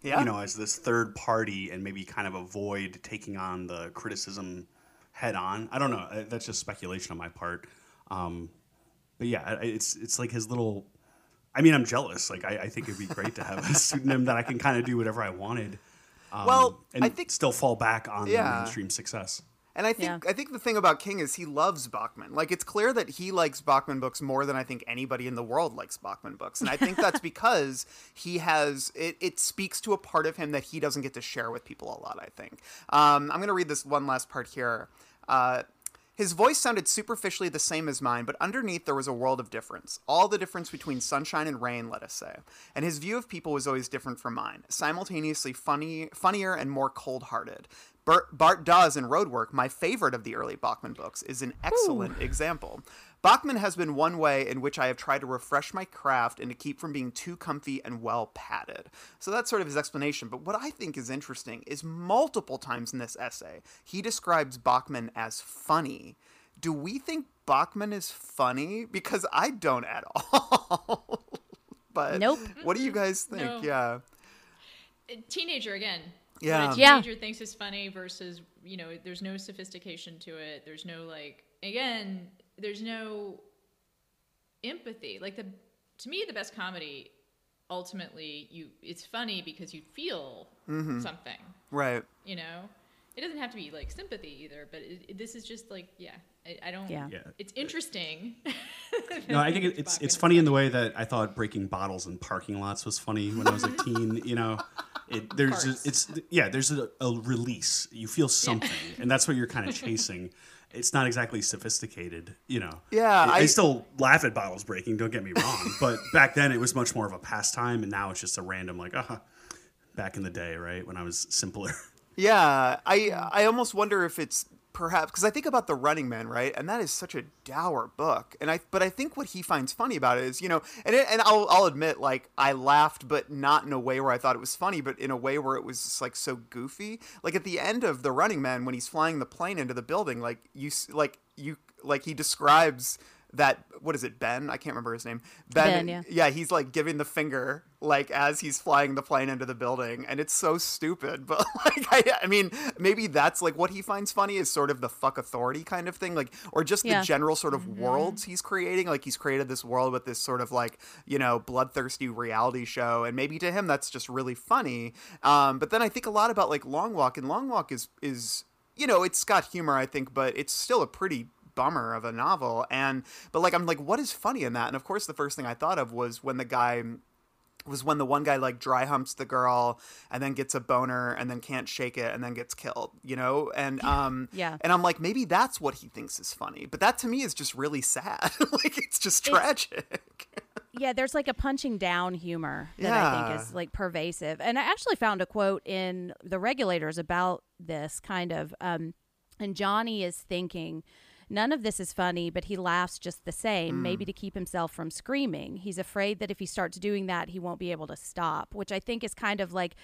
Yeah. you know, as this third party and maybe kind of avoid taking on the criticism head on. I don't know. That's just speculation on my part. Um, but yeah, it's it's like his little. I mean, I'm jealous. Like, I, I think it'd be great to have a pseudonym that I can kind of do whatever I wanted. Um, Well, and I think- still fall back on the Yeah. mainstream success. And I think Yeah. I think the thing about King is he loves Bachman. Like it's clear that he likes Bachman books more than I think anybody in the world likes Bachman books. And I think that's because he has it, it speaks to a part of him that he doesn't get to share with people a lot, I think. Um, I'm gonna read this one last part here. Uh, his voice sounded superficially the same as mine, but underneath there was a world of difference. All the difference between sunshine and rain, let us say. And his view of people was always different from mine, simultaneously funny, funnier and more cold-hearted. Bert, Bart Dawes in Roadwork, my favorite of the early Bachman books, is an excellent example. Bachman has been one way in which I have tried to refresh my craft and to keep from being too comfy and well padded. So that's sort of his explanation. But what I think is interesting is multiple times in this essay, he describes Bachman as funny. Do we think Bachman is funny? Because I don't at all. but Nope. what do you guys think? No. Yeah. Teenager again. Yeah. What a Yeah. teenager thinks is funny versus, you know, there's no sophistication to it. There's no like again, there's no empathy. Like the to me the best comedy ultimately you it's funny because you feel mm-hmm. something, Right. you know? It doesn't have to be like sympathy either, but it, it- this is just like yeah, I, I don't Yeah. Yeah. It's interesting. No, I think it, it's it's funny in the way that I thought breaking bottles in parking lots was funny when I was a teen. You know, it there's a, it's yeah there's a, a release. You feel something, and that's what you're kind of chasing. It's not exactly sophisticated, you know. Yeah, I, I still laugh at bottles breaking. Don't get me wrong, but back then it was much more of a pastime, and now it's just a random like, uh Back in the day, right when I was simpler. Yeah, I I almost wonder if it's perhaps because I think about the Running Man, right, and that is such a dour book, and I but I think what he finds funny about it is you know, and it, and I'll I'll admit like I laughed, but not in a way where I thought it was funny, but in a way where it was just like so goofy. Like at the end of the Running Man when he's flying the plane into the building, like you like you like he describes that what is it Ben I can't remember his name Ben, yeah. yeah, he's like giving the finger like as he's flying the plane into the building, and it's so stupid. But like, I, I mean, maybe that's like what he finds funny is sort of the fuck authority kind of thing, like, or just Yeah. the general sort of worlds he's creating. Like he's created this world with this sort of like you know bloodthirsty reality show, and maybe to him that's just really funny. Um, but then I think a lot about like Long Walk, and Long Walk is is you know it's got humor I think, but it's still a pretty bummer of a novel and but like i'm like what is funny in that? And of course the first thing i thought of was when the guy was when the one guy like dry humps the girl and then gets a boner and then can't shake it and then gets killed you know? And um Yeah. and i'm like maybe that's what he thinks is funny but that to me is just really sad. Like it's just tragic. Yeah, there's like a punching down humor that I think is like pervasive. And I actually found a quote in the regulators about this kind of um and Johnny is thinking None of this is funny, but he laughs just the same, maybe mm. to keep himself from screaming. He's afraid that if he starts doing that, he won't be able to stop, which I think is kind of like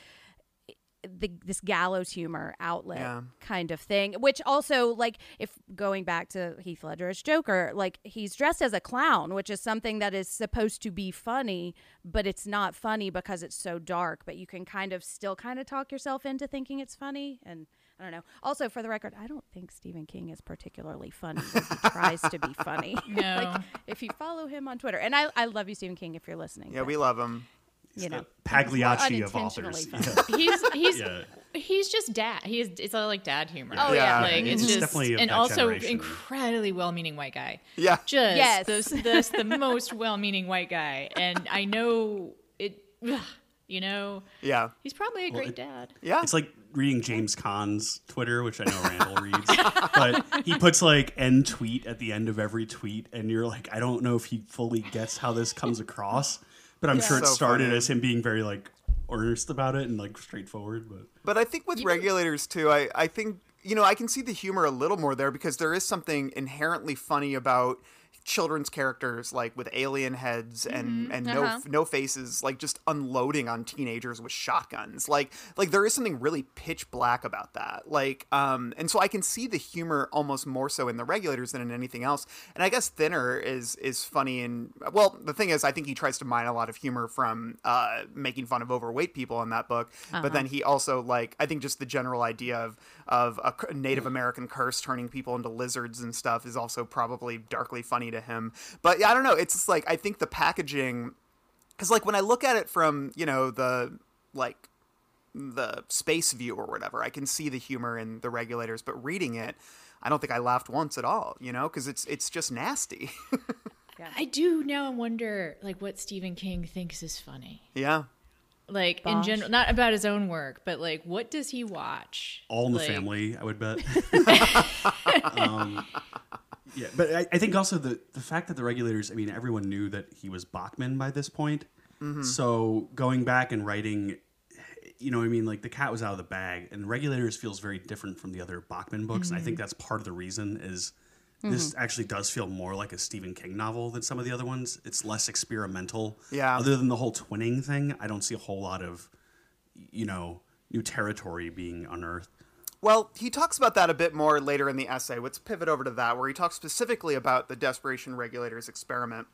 eh, the this gallows humor outlet Yeah. kind of thing which also like if going back to Heath Ledger as Joker like he's dressed as a clown which is something that is supposed to be funny but it's not funny because it's so dark but you can kind of still kind of talk yourself into thinking it's funny and I don't know. Also, for the record, I don't think Stephen King is particularly funny he tries to be funny. No. like, if you follow him on Twitter, and I, I love you, Stephen King, if you're listening. yeah but, we love him you know, Pagliacci of unintentionally authors. Yeah. he's he's Yeah. he's just dad. He is it's all like dad humor. Oh, yeah. like it's He's just definitely and also generation. incredibly well-meaning white guy. yeah Just Yes. this, this the most well-meaning white guy, and I know it. ugh, You know, Yeah. he's probably a great it- dad. Yeah. It's like reading James Caan's Twitter, which I know Randall reads, but he puts like end tweet at the end of every tweet, and you're like, I don't know if he fully gets how this comes across, but I'm sure it So started funny. as him being very like earnest about it and like straightforward. But But I think with regulators too, I, I think you know I can see the humor a little more there because there is something inherently funny about children's characters like with alien heads and and no uh-huh. no faces like just unloading on teenagers with shotguns. Like like there is something really pitch black about that. Like um and so I can see the humor almost more so in the regulators than in anything else. And I guess thinner is is funny and well the thing is I think he tries to mine a lot of humor from uh making fun of overweight people in that book but then he also like I think just the general idea of of a Native American curse turning people into lizards and stuff is also probably darkly funny to him. But yeah, I don't know. It's just like I think the packaging, because like when I look at it from you know the like the space view or whatever, I can see the humor in the regulators. But reading it, I don't think I laughed once at all. You know, because it's it's just nasty. yeah. I do now wonder like what Stephen King thinks is funny. yeah. Like in general, not about his own work, but like what does he watch? all in the family, I would bet. um, yeah, but I, I think also the the fact that the regulators, I mean, everyone knew that he was Bachman by this point. Mm-hmm. So going back and writing, you know, what I mean, like the cat was out of the bag, and regulators feels very different from the other Bachman books. And I think mm-hmm. that's part of the reason is. Mm-hmm. This actually does feel more like a Stephen King novel than some of the other ones. It's less experimental. Yeah. Other than the whole twinning thing, I don't see a whole lot of, you know, new territory being unearthed. Well, he talks about that a bit more later in the essay. Let's pivot over to that, where he talks specifically about the Desperation Regulators experiment.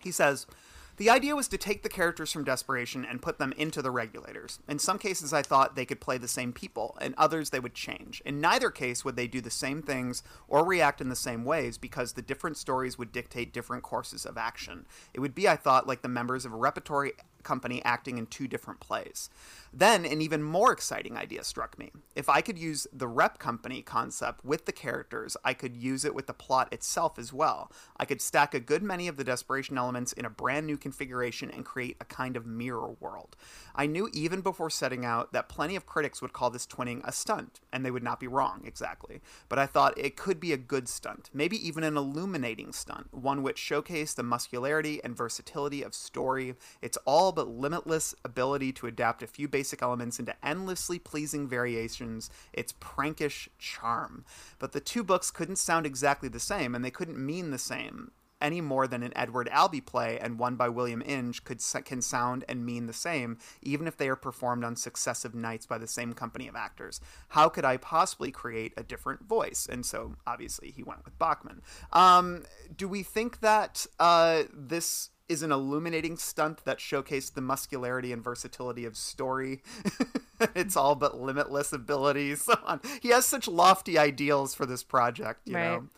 He says, The idea was to take the characters from Desperation and put them into the regulators. In some cases, I thought they could play the same people, in others, they would change. In neither case would they do the same things or react in the same ways because the different stories would dictate different courses of action. It would be, I thought, like the members of a repertory company acting in two different plays. Then, an even more exciting idea struck me. If I could use the rep company concept with the characters, I could use it with the plot itself as well. I could stack a good many of the desperation elements in a brand new configuration and create a kind of mirror world. I knew even before setting out that plenty of critics would call this twinning a stunt, and they would not be wrong exactly. But I thought it could be a good stunt, maybe even an illuminating stunt, one which showcased the muscularity and versatility of story, its all but limitless ability to adapt a few basic elements into endlessly pleasing variations, its prankish charm. But the two books couldn't sound exactly the same, and they couldn't mean the same any more than an Edward Albee play and one by William Inge could can sound and mean the same, even if they are performed on successive nights by the same company of actors. How could I possibly create a different voice? And so, obviously, he went with Bachman. Um, do we think that uh, this is an illuminating stunt that showcased the muscularity and versatility of story? it's all but limitless abilities. So on. He has such lofty ideals for this project, you Right. know.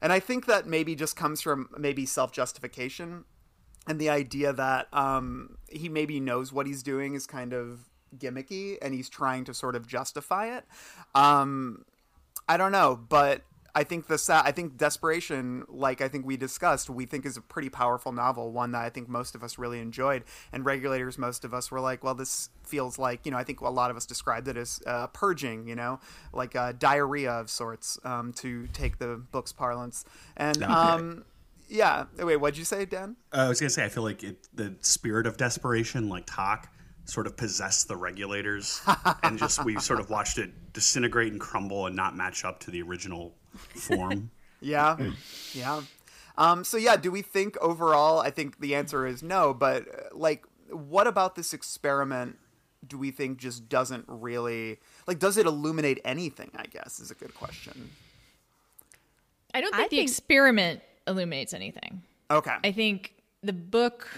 And I think that maybe just comes from maybe self justification and the idea that um, he maybe knows what he's doing is kind of gimmicky and he's trying to sort of justify it. Um, I don't know, but I think the sa- I think Desperation, like I think we discussed, we think is a pretty powerful novel, one that I think most of us really enjoyed. And regulators, most of us were like, well, this feels like you know, I think a lot of us described it as uh, purging, you know, like uh, diarrhea of sorts, um, to take the book's parlance. And um, yeah, wait, what'd you say, Dan? Uh, I was gonna say I feel like it, the spirit of desperation, like talk, sort of possess the regulators, and just we sort of watched it disintegrate and crumble and not match up to the original form. Yeah, yeah. Um, so yeah, do we think overall? I think the answer is no. But uh, like, what about this experiment? Do we think just doesn't really like? Does it illuminate anything? I guess is a good question. I don't I think the think- experiment illuminates anything. Okay. I think the book,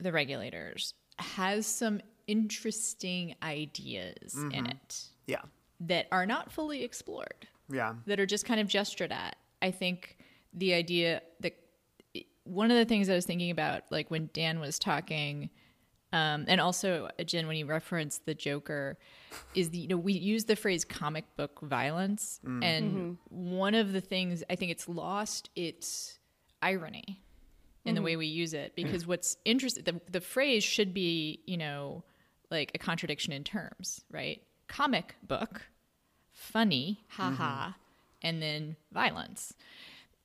The Regulators, has some interesting ideas in mm-hmm. it yeah. that are not fully explored, Yeah. that are just kind of gestured at. I think the idea that one of the things I was thinking about, like when Dan was talking, um, and also uh, Jenn, when you referenced the Joker, is the you know we use the phrase comic book violence, mm. and mm-hmm. one of the things I think it's lost its irony in the mm-hmm. way we use it because mm. what's interesting the, the phrase should be you know like a contradiction in terms, right? Comic book, funny, haha, and then violence.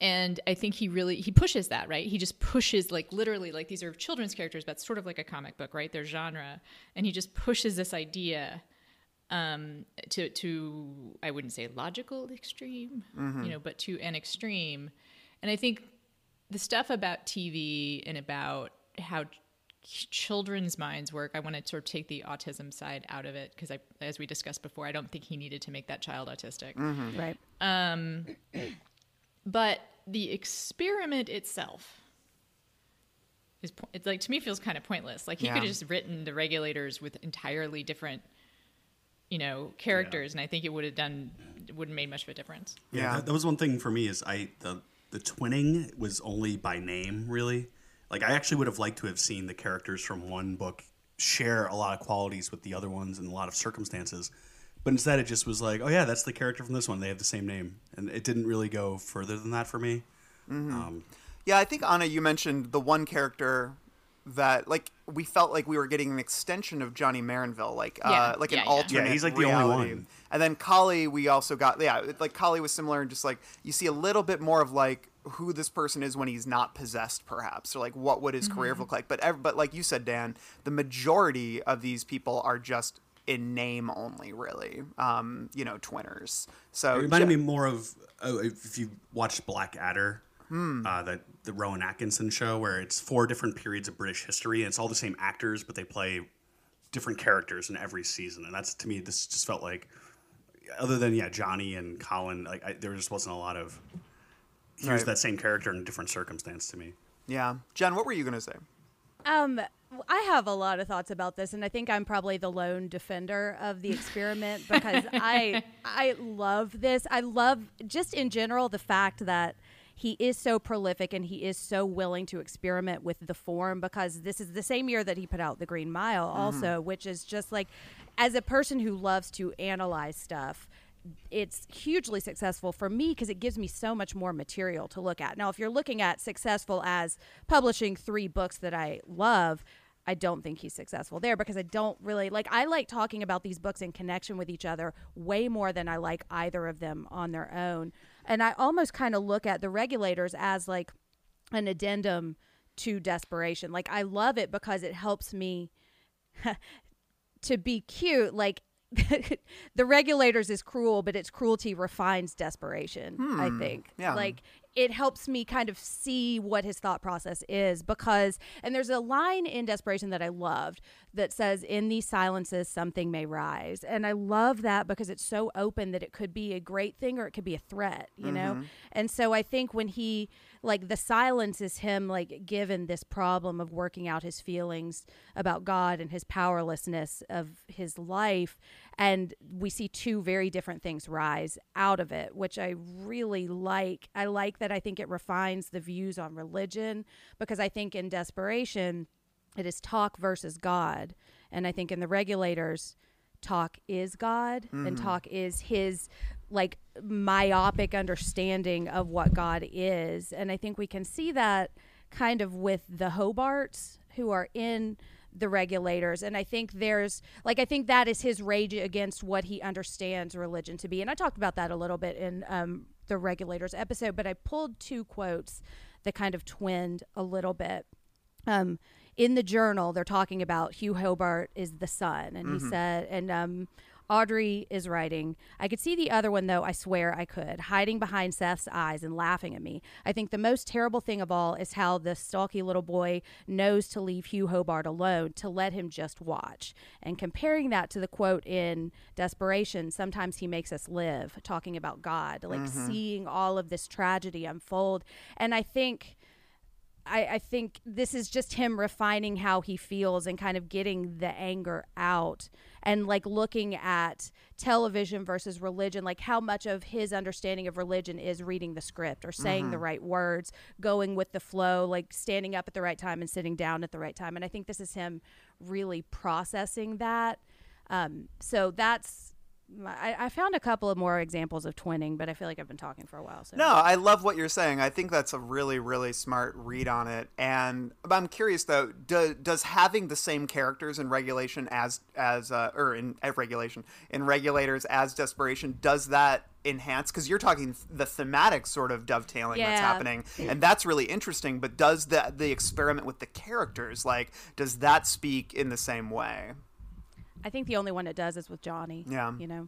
And I think he really he pushes that, right? He just pushes like literally like these are children's characters, but sort of like a comic book, right? Their genre, and he just pushes this idea um, to to I wouldn't say logical extreme, you know, but to an extreme. And I think the stuff about TV and about how children's minds work, I want to sort of take the autism side out of it because I, as we discussed before, I don't think he needed to make that child autistic. Mm-hmm. Right. Um, but the experiment itself is po- it's like to me feels kind of pointless. Like he Yeah. could have just written the regulators with entirely different, you know, characters, and I think it would have done wouldn't made much of a difference. Yeah, Yeah. That, that was one thing for me is I the the twinning was only by name really. Like I actually would have liked to have seen the characters from one book share a lot of qualities with the other ones in a lot of circumstances. But instead it just was like, oh yeah, that's the character from this one. They have the same name. And it didn't really go further than that for me. Um, Yeah, I think Ana, you mentioned the one character that like we felt like we were getting an extension of Johnny Marinville, like uh, like yeah, an yeah. alternate. Yeah, he's, like, the reality. only one. And then Collie, we also got yeah, like Collie was similar, and just like you see a little bit more of like who this person is when he's not possessed, perhaps, or like what would his career look like. But ev- but like you said, Dan, the majority of these people are just in name only, really. Um, you know, twinners. So It reminded Ja- me more of oh, if you watched Blackadder, uh, the the Rowan Atkinson show, where it's four different periods of British history, and it's all the same actors, but they play different characters in every season. And that's to me, this just felt like, other than yeah, Johnny and Colin, like I, there just wasn't a lot of here's Right. that same character in a different circumstance to me. Yeah, Jenn, what were you gonna say? Um, I have a lot of thoughts about this, and I think I'm probably the lone defender of the experiment because I I love this. I love just in general the fact that he is so prolific and he is so willing to experiment with the form because this is the same year that he put out the Green Mile, also, which is just like as a person who loves to analyze stuff it's hugely successful for me because it gives me so much more material to look at. Now, if you're looking at successful as publishing three books that I love, I don't think he's successful there because I don't really like I like talking about these books in connection with each other way more than I like either of them on their own. And I almost kind of look at the regulators as like an addendum to desperation. Like I love it because it helps me to be cute like the regulators is cruel but its cruelty refines desperation i hmm. think yeah. like it helps me kind of see what his thought process is because and there's a line in desperation that i loved that says in these silences something may rise. And i love that because it's so open that it could be a great thing or it could be a threat you know? Mm-hmm. And so i think when he like the silence is him like given this problem of working out his feelings about god and his powerlessness of his life and we see two very different things rise out of it which i really like. I like that i think it refines the views on religion because i think in desperation it is Tak versus god. And i think in the regulators Tak is god and mm. Tak is his like myopic understanding of what god is. And i think we can see that kind of with the hobarts who are in the regulators. And i think there's like i think that is his rage against what he understands religion to be. And i talked about that a little bit in um, the regulators episode but i pulled two quotes that kind of twinned a little bit. Um, in the journal they're talking about hugh hobart is the son and he said and um, audrey is writing i could see the other one though i swear i could hiding behind seth's eyes and laughing at me. I think the most terrible thing of all is how the stalky little boy knows to leave hugh hobart alone to let him just watch. And comparing that to the quote in desperation sometimes he makes us live talking about god like mm-hmm. seeing all of this tragedy unfold. And i think I, I think this is just him refining how he feels and kind of getting the anger out and like looking at television versus religion, like how much of his understanding of religion is reading the script or saying the right words, going with the flow, like standing up at the right time and sitting down at the right time. And I think this is him really processing that. Um, so that's I, I found a couple of more examples of twinning, but I feel like I've been talking for a while. So No, I love what you're saying. I think that's a really, really smart read on it. And I'm curious though, do, does having the same characters in regulation as as uh, or in regulation in regulators as desperation does that enhance? Because you're talking the thematic sort of dovetailing that's happening, and that's really interesting. But does the the experiment with the characters like does that speak in the same way? I think the only one it does is with Johnny. Yeah. You know?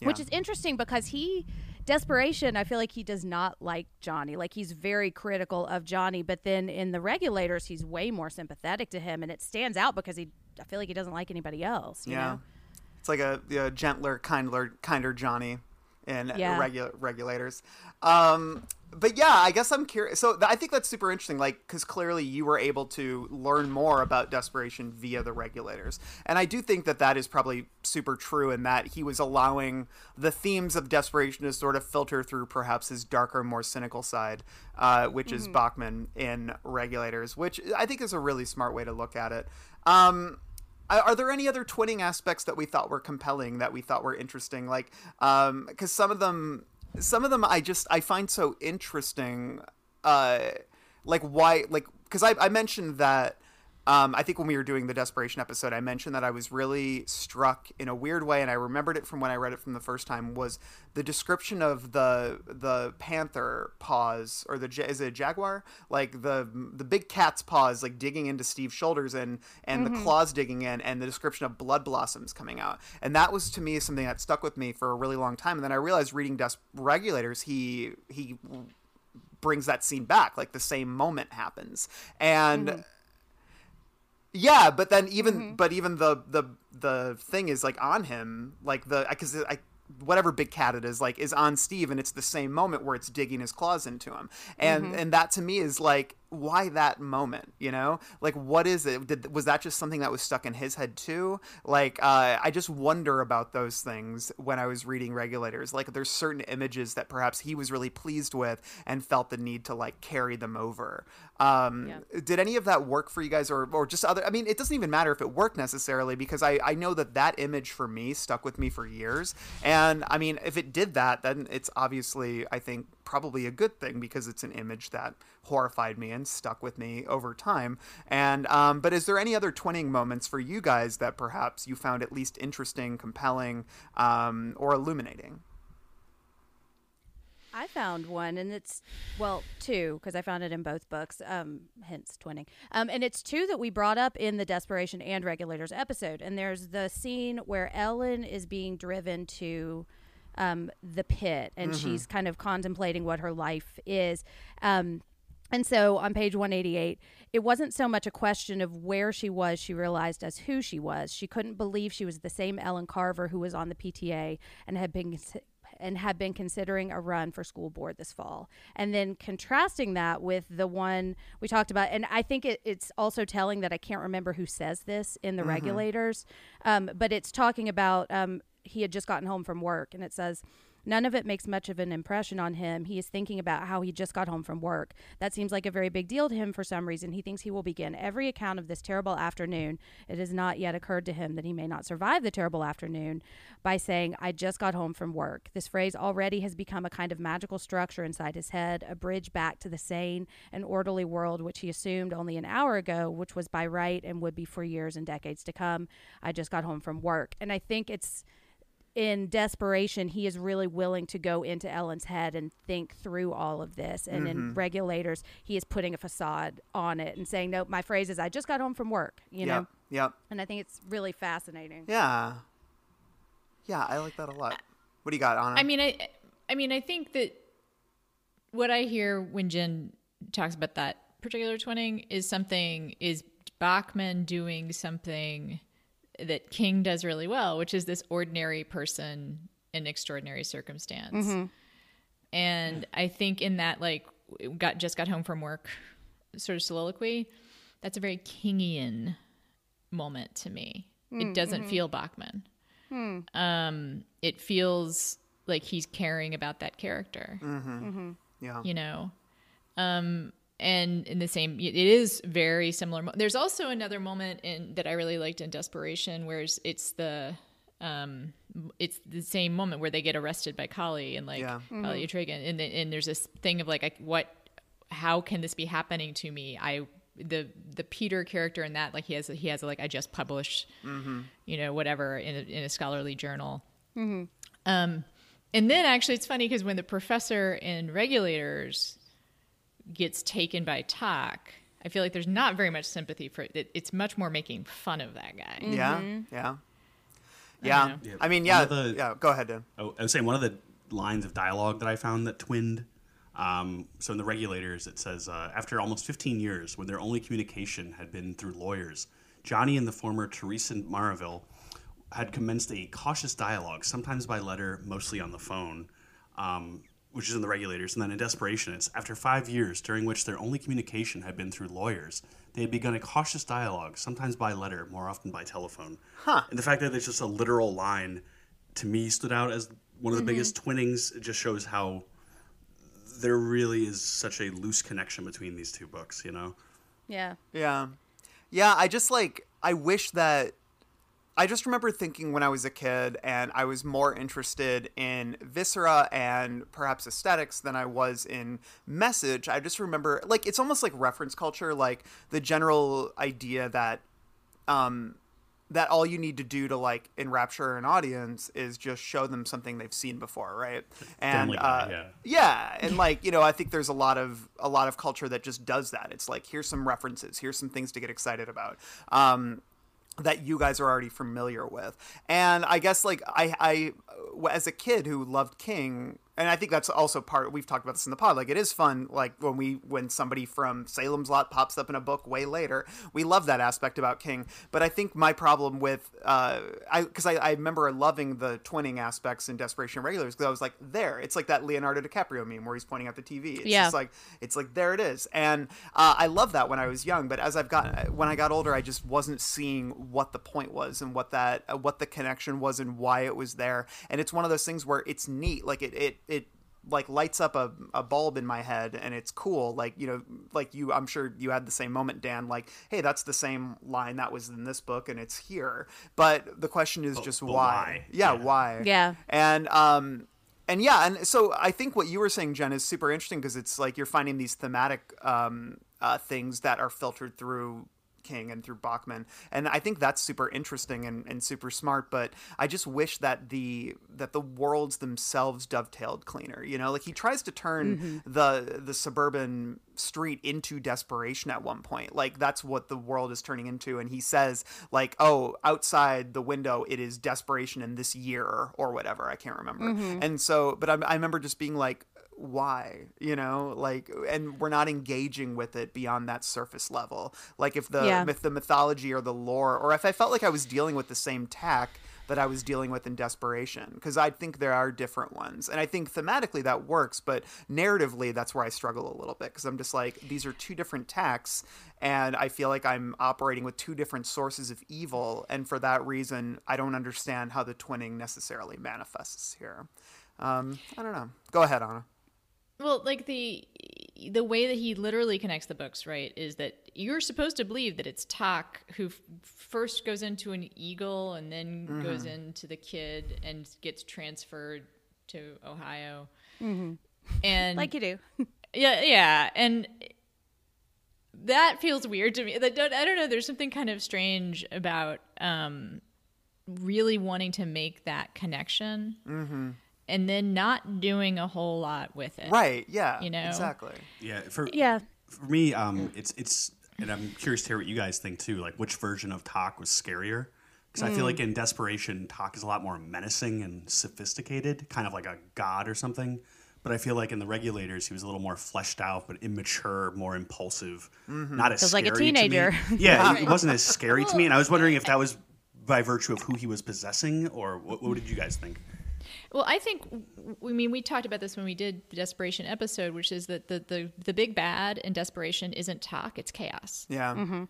Yeah. Which is interesting because he, desperation, I feel like he does not like Johnny. Like he's very critical of Johnny, but then in the regulators, he's way more sympathetic to him. And it stands out because he, I feel like he doesn't like anybody else. You yeah, Know? it's like a, a gentler, kinder, kinder Johnny in Yeah. regu- regulators. Um, but yeah, I guess I'm curious. So th- I think that's super interesting, like because clearly you were able to learn more about desperation via the regulators, and I do think that that is probably super true in that he was allowing the themes of desperation to sort of filter through perhaps his darker, more cynical side, uh, which is Bachman in regulators, which I think is a really smart way to look at it. Um, are there any other twinning aspects that we thought were compelling that we thought were interesting like um because some of them some of them i just i find so interesting uh like why like because I, I mentioned that um, I think when we were doing the desperation episode, I mentioned that I was really struck in a weird way, and I remembered it from when I read it from the first time. Was the description of the the panther paws or the is it a jaguar like the the big cat's paws like digging into Steve's shoulders and and the claws digging in, and the description of blood blossoms coming out, and that was to me something that stuck with me for a really long time. And then I realized reading Des- Regulators, he he brings that scene back like the same moment happens and yeah but then even mm-hmm. but even the the the thing is like on him like the because i whatever big cat it is like is on steve and it's the same moment where it's digging his claws into him. And mm-hmm. and that to me is like why that moment you know? Like what is it? Did, was that just something that was stuck in his head too? Like uh, i just wonder about those things when i was reading regulators. Like there's certain images that perhaps he was really pleased with and felt the need to like carry them over. Um, did any of that work for you guys or, or just other i mean it doesn't even matter if it worked necessarily because I, I know that that image for me stuck with me for years. And i mean if it did that then it's obviously i think probably a good thing because it's an image that horrified me and stuck with me over time and um, but is there any other twinning moments for you guys that perhaps you found at least interesting compelling um, or illuminating I found one, and it's well two because I found it in both books. Um, hence twinning. Um, and it's two that we brought up in the desperation and regulators episode. And there's the scene where Ellen is being driven to um, the pit, and she's kind of contemplating what her life is. Um, and so on page 188, it wasn't so much a question of where she was, she realized as who she was. She couldn't believe she was the same Ellen Carver who was on the PTA and had been and had been considering a run for school board this fall. And then contrasting that with the one we talked about, and I think it, it's also telling that I can't remember who says this in the regulators, um, but it's talking about um, he had just gotten home from work, and it says, None of it makes much of an impression on him. He is thinking about how he just got home from work. That seems like a very big deal to him for some reason. He thinks he will begin every account of this terrible afternoon. It has not yet occurred to him that he may not survive the terrible afternoon by saying, I just got home from work. This phrase already has become a kind of magical structure inside his head, a bridge back to the sane and orderly world which he assumed only an hour ago, which was by right and would be for years and decades to come. I just got home from work. And I think it's in desperation, he is really willing to go into Ellen's head and think through all of this. And in mm-hmm. regulators, he is putting a facade on it and saying, "No, my phrase is, I just got home from work." You know, yep yep and I think it's really fascinating. yeah yeah i like that a lot what do you got Ana? I mean, I, I mean, I think that what I hear when Jenn talks about that particular twinning is something is Bachman doing something that King does really well, which is this ordinary person in extraordinary circumstance. Mm-hmm. And I think in that, like, got just got home from work sort of soliloquy, that's a very Kingian moment to me. It mm, doesn't mm-hmm. feel Bachman. Hmm. Um, it feels like he's caring about that character. Mm-hmm. Yeah. You know? Um and in the same it is very similar there's also another moment in that i really liked in desperation where it's, it's the um, it's the same moment where they get arrested by Collie and like Yeah. Collie Entragian, and the, and there's this thing of like, what, how can this be happening to me? I the the Peter character in that like he has he has like I just published, you know, whatever in a, in a scholarly journal. Um, and then actually, it's funny because when the professor in Regulators gets taken by Tak, I feel like there's not very much sympathy for it. It's much more making fun of that guy. Yeah, yeah, yeah. know. Yeah, I mean, yeah, the- yeah. Go ahead, Dan. Oh, I was saying one of the lines of dialogue that I found that twinned. Um, so in the regulators, it says uh, after almost 15 years, when their only communication had been through lawyers, Johnny and the former Teresa Marinville had commenced a cautious dialogue, sometimes by letter, mostly on the phone, um, which is in the regulators. And then in desperation, it's after five years, during which their only communication had been through lawyers, they had begun a cautious dialogue, sometimes by letter, more often by telephone. Huh. And the fact that it's just a literal line, to me, stood out as one of the biggest mm-hmm. twinnings. It just shows how there really is such a loose connection between these two books, you know? Yeah. Yeah. Yeah, I just like I wish that I just remember thinking when I was a kid and I was more interested in viscera and perhaps aesthetics than I was in message. I just remember like it's almost like reference culture, like the general idea that um that all you need to do to like enrapture an audience is just show them something they've seen before, right? And Guy, uh, yeah. yeah, and like you know, I think there's a lot of a lot of culture that just does that. It's like here's some references, here's some things to get excited about. Um, that you guys are already familiar with. And I guess like I I as a kid who loved King and I think that's also part we've talked about this in the pod like it is fun like when we when somebody from Salem's Lot pops up in a book way later. We love that aspect about King, but I think my problem with uh I cuz I, I remember loving the twinning aspects in Desperation Regulars cuz I was like there. It's like that Leonardo DiCaprio meme where he's pointing at the TV. It's Yeah. just like it's like there it is and uh, i love that when i was young but as i've got when i got older i just wasn't seeing what the point was and what that uh, what the connection was and why it was there and it's one of those things where it's neat like it it, it like lights up a, a bulb in my head and it's cool like you know like you i'm sure you had the same moment dan like hey that's the same line that was in this book and it's here but the question is just but why why? yeah, Yeah. why Yeah. and um and yeah and so i think what you were saying Jenn is super interesting because it's like you're finding these thematic um uh, things that are filtered through King and through Bachman, and I think that's super interesting and, and super smart. But I just wish that the that the worlds themselves dovetailed cleaner. You know, like he tries to turn mm-hmm. the the suburban street into desperation at one point. Like that's what the world is turning into, and he says like, "Oh, outside the window, it is desperation in this year or whatever." I can't remember. Mm-hmm. And so, but I, I remember just being like, why you know? Like and we're not engaging with it beyond that surface level. Like if the Yeah. if the mythology or the lore or if i felt like i was dealing with the same Tak that i was dealing with in desperation because i think there are different ones. And i think thematically that works but narratively that's where i struggle a little bit because i'm just like these are two different Taks and i feel like i'm operating with two different sources of evil and for that reason i don't understand how the twinning necessarily manifests here. Um, i don't know. Go ahead Ana Well, like the the way that he literally connects the books, right, is that you're supposed to believe that it's Tak who f- first goes into an eagle and then mm-hmm. goes into the kid and gets transferred to Ohio, mm-hmm. and Like you do. yeah, yeah, and that feels weird to me. That don't, I don't know. There's something kind of strange about um, really wanting to make that connection, mm-hmm. And then not doing a whole lot with it. Right. Yeah. You know? Exactly. Yeah, for Yeah. for me, um, it's it's, and I'm curious to hear what you guys think too. Like, which version of Tak was scarier? Because I feel like in Desperation, Tak is a lot more menacing and sophisticated, kind of like a god or something. But I feel like in the Regulators, he was a little more fleshed out, but immature, more impulsive, not as Feels like a scary to me. teenager. Yeah, it wasn't as scary to me, and I was wondering if that was by virtue of who he was possessing, or what, what did you guys think? Well, I think I mean we talked about this when we did the desperation episode, which is that the the, the big bad in desperation isn't Tak, it's chaos. Yeah. Mm-hmm.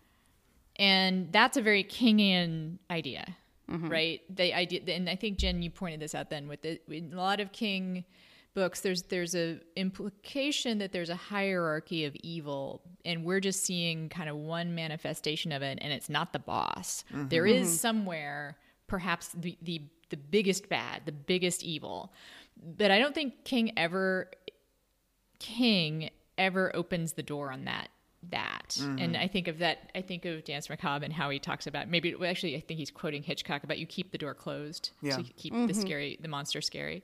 And that's a very Kingian idea, mm-hmm. right? The idea and I think Jenn you pointed this out then with the in a lot of King books there's there's a implication that there's a hierarchy of evil and we're just seeing kind of one manifestation of it and it's not the boss mm-hmm. There is mm-hmm. somewhere perhaps the, the the biggest bad, the biggest evil. But I don't think King ever King ever opens the door on that that mm-hmm. and i think of that i think of Danse Macabre and how he talks about maybe well, actually i think he's quoting hitchcock about you keep the door closed Yeah. so you keep the mm-hmm. scary the monster scary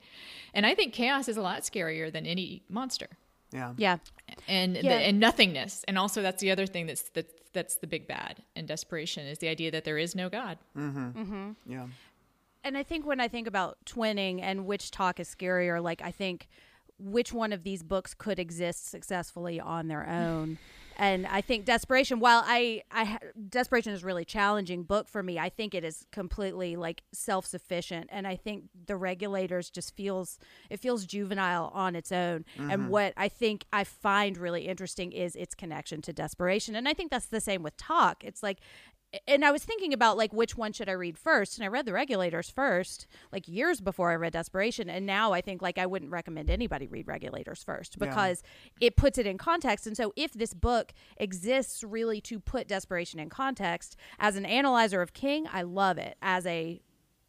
and i think chaos is a lot scarier than any monster Yeah. Yeah. and Yeah. the, and nothingness and also that's the other thing that's that's that's the big bad and desperation is the idea that there is no god mm-hmm. Yeah. And I think when I think about twinning and which Tak is scarier, like I think which one of these books could exist successfully on their own. And I think Desperation, while I, I, Desperation is a really challenging book for me. I think it is completely like self sufficient, and I think the Regulators just feels it feels juvenile on its own. And mm-hmm. what I think I find really interesting is its connection to Desperation, and I think that's the same with Tak. It's like and I was thinking about like which one should I read first, and I read The Regulators first, like years before I read Desperation, and now I think like I wouldn't recommend anybody read Regulators first because it puts it in context. And so if this book exists really to put Desperation in context, as an analyzer of King, I love it. As a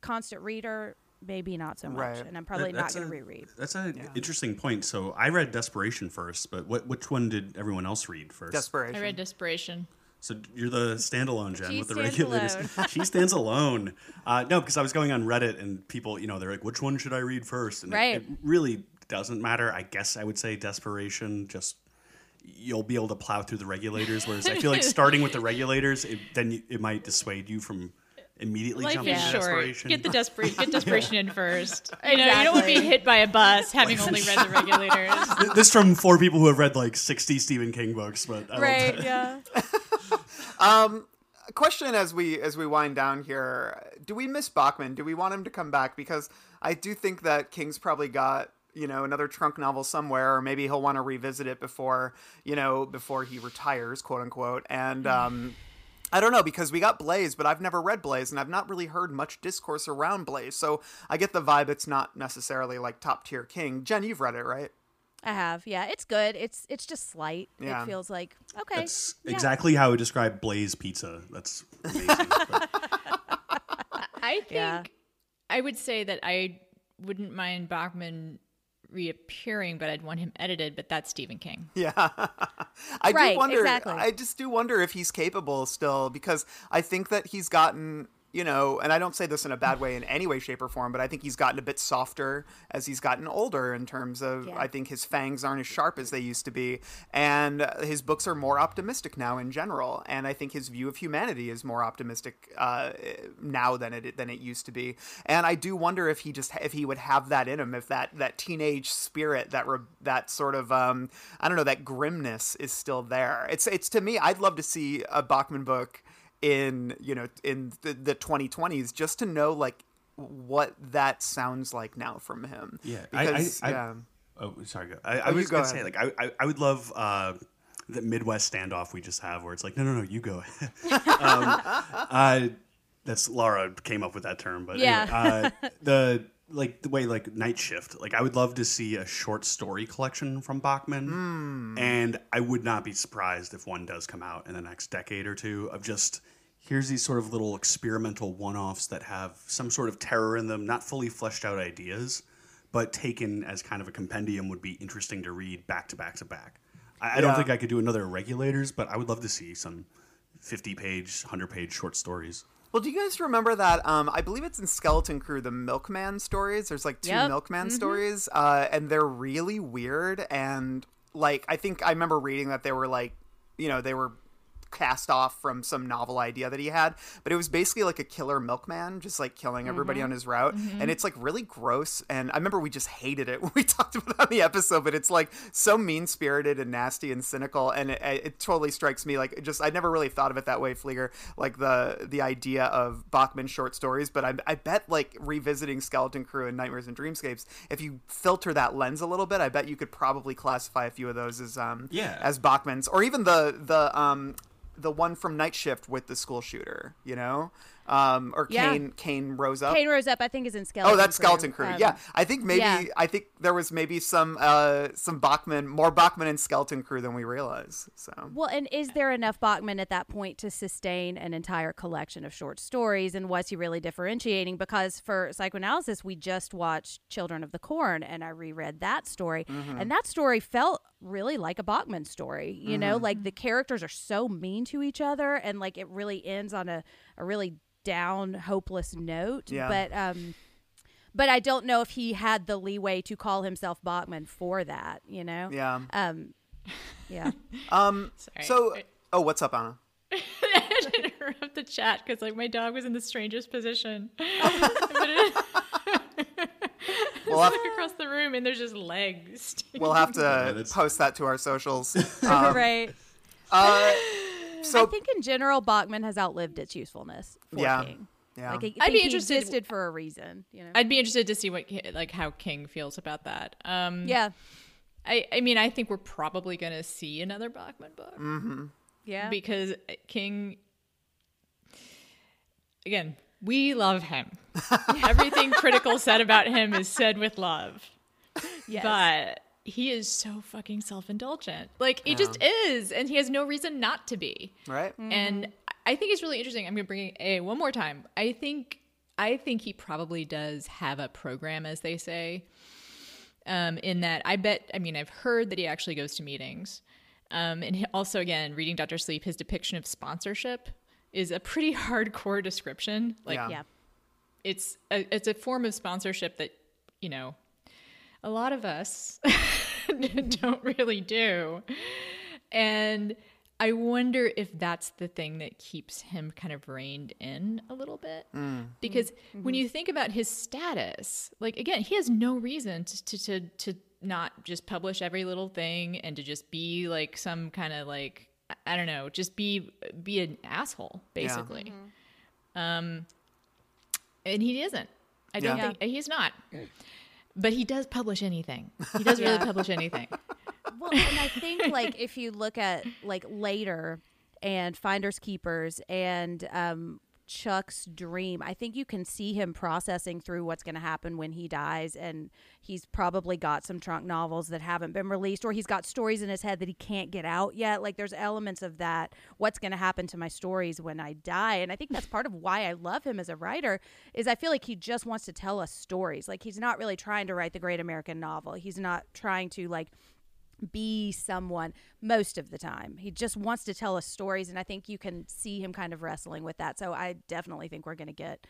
constant reader, maybe not so much, Right. and I'm probably That- not going to reread. That's an interesting point. So I read Desperation first, but what which one did everyone else read first? Desperation. i read desperation So you're the standalone Jenn She with the regulators. alone. she stands alone. Uh, no, because I was going on Reddit and people, you know, they're like, "Which one should I read first? And it- Right. it, really doesn't matter. I guess I would say Desperation. Just you'll be able to plow through the regulators. Whereas I feel like starting with the regulators, it, then you, it might dissuade you from immediately Life jumping is to short. Desperation. Get the desperation. Get desperation in first. You know, you don't want to be hit by a bus having only read the regulators. this from four people who have read like 60 Stephen King books, but I love Right? that. Yeah. A question as we as we wind down here do we miss bachman do we want him to come back because i do think that king's probably got you know another trunk novel somewhere or maybe he'll want to revisit it before you know before he retires quote unquote and um I don't know because we got Blaze, but I've never read Blaze, and I've not really heard much discourse around Blaze. So I get the vibe it's not necessarily like top tier King. Jenn, you've read it, right? I have. Yeah, it's good. It's it's just slight. Yeah. It feels like okay. That's yeah. exactly how I describe Blaze Pizza. That's amazing. I think Yeah. I would say that I wouldn't mind Bachman reappearing, but I'd want him edited. But that's Stephen King. Yeah. I Right, do wonder exactly. I just do wonder if he's capable still because I think that he's gotten you know, and I don't say this in a bad way in any way, shape, or form, but I think he's gotten a bit softer as he's gotten older in terms of, Yeah. I think his fangs aren't as sharp as they used to be. And his books are more optimistic now in general. And I think his view of humanity is more optimistic uh, now than it, than it used to be. And I do wonder if he just, if he would have that in him, if that, that teenage spirit, that, re- that sort of, um, I don't know, that grimness is still there. It's, it's to me, I'd love to see a Bachman book in you know in the, the 2020s just to know like what that sounds like now from him Yeah, because I, I, yeah I, oh, sorry. I, I Oh, you was go gonna say, like, I, I, I would love uh, the Midwest standoff we just have, where it's like, no, no, no, you go. um, uh, that's Laura came up with that term, but Yeah. anyway, uh, the like the way like night shift. Like, I would love to see a short story collection from Bachman, Hmm. and I would not be surprised if one does come out in the next decade or two of just. Here's these sort of little experimental one-offs that have some sort of terror in them, not fully fleshed out ideas, but taken as kind of a compendium would be interesting to read back to back to back. I, I don't think I could do another regulators, but I would love to see some 50 page, 100 page short stories. Well do you guys remember that um i believe it's in skeleton crew the milkman stories there's like two Yep. milkman stories uh and they're really weird and like i think i remember reading that they were like you know they were cast off from some novel idea that he had but it was basically like a killer milkman just like killing everybody on his route. And it's like really gross and i remember we just hated it. When we talked about it on the episode but it's like so mean spirited and nasty and cynical and it, it totally strikes me like just i never really thought of it that way Pfleegor like the the idea of bachman short stories but I, I bet like revisiting skeleton crew and nightmares and dreamscapes if you filter that lens a little bit i bet you could probably classify a few of those as um Yeah. as bachman's or even the the um the one from Night Shift with the school shooter, you know? Um, or Yeah. Cain Cain rose up. Cain Rose Up, I think, is in Skeleton Oh, that's Crew. Skeleton Crew. Um, yeah, I think maybe yeah. I think there was maybe some uh some Bachman, more Bachman and Skeleton Crew than we realize. So Well, and is there enough Bachman at that point to sustain an entire collection of short stories? And was he really differentiating? Because for psychoanalysis, we just watched Children of the Corn, and I reread that story, and that story felt really like a Bachman story. You know, like the characters are so mean to each other, and like it really ends on a, a really down, hopeless note. Yeah. But um, but I don't know if he had the leeway to call himself Bachman for that. You know. yeah. Um. Yeah. Um. Sorry. So oh, what's up, Ana? I had to interrupt the chat because like my dog was in the strangest position. but We'll have, across the room, and there's just legs. we'll have to that's- post that to our socials. Um, right. uh, I think in general, Bachman has outlived its usefulness. For Yeah. King. yeah. Like, I I'd be he interested- existed for a reason. You know. I'd be interested to see what like how King feels about that. Um, yeah. I I mean I think we're probably gonna see another Bachman book Yeah. because King. Again, we love him. Everything critical said about him is said with love. yes. But he is so fucking self indulgent. Like he just is, and he has no reason not to be. right. And I think it's really interesting. I'm gonna bring a one more time. I think I think he probably does have a program, as they say. Um, in that, I bet. I mean, I've heard that he actually goes to meetings. Um, and he, also, again, reading Doctor Sleep, his depiction of sponsorship is a pretty hardcore description. Like, Yeah. yeah. it's a, it's a form of sponsorship that you know a lot of us don't really do. And i wonder if that's the thing that keeps him kind of reined in a little bit. Mm. Mm. Because mm-hmm. when you think about his status like again he has no reason to to to, to not just publish every little thing and to just be like some kind of like I- i don't know just be be an asshole basically. Mm-hmm. Um and he isn't. I don't Yeah. think he's not. But he does publish anything. He does really publish anything. Well, and I think like if you look at like later and Finders Keepers and um, Chuck's dream, I think you can see him processing through what's going to happen when he dies, and he's probably got some trunk novels that haven't been released, or he's got stories in his head that he can't get out yet. Like there's elements of that. What's going to happen to my stories when I die? And I think that's part of why I love him as a writer. Is I feel like he just wants to tell us stories. Like he's not really trying to write the great American novel. He's not trying to like be someone most of the time. He just wants to tell us stories, and I think you can see him kind of wrestling with that. So I definitely think we're going to get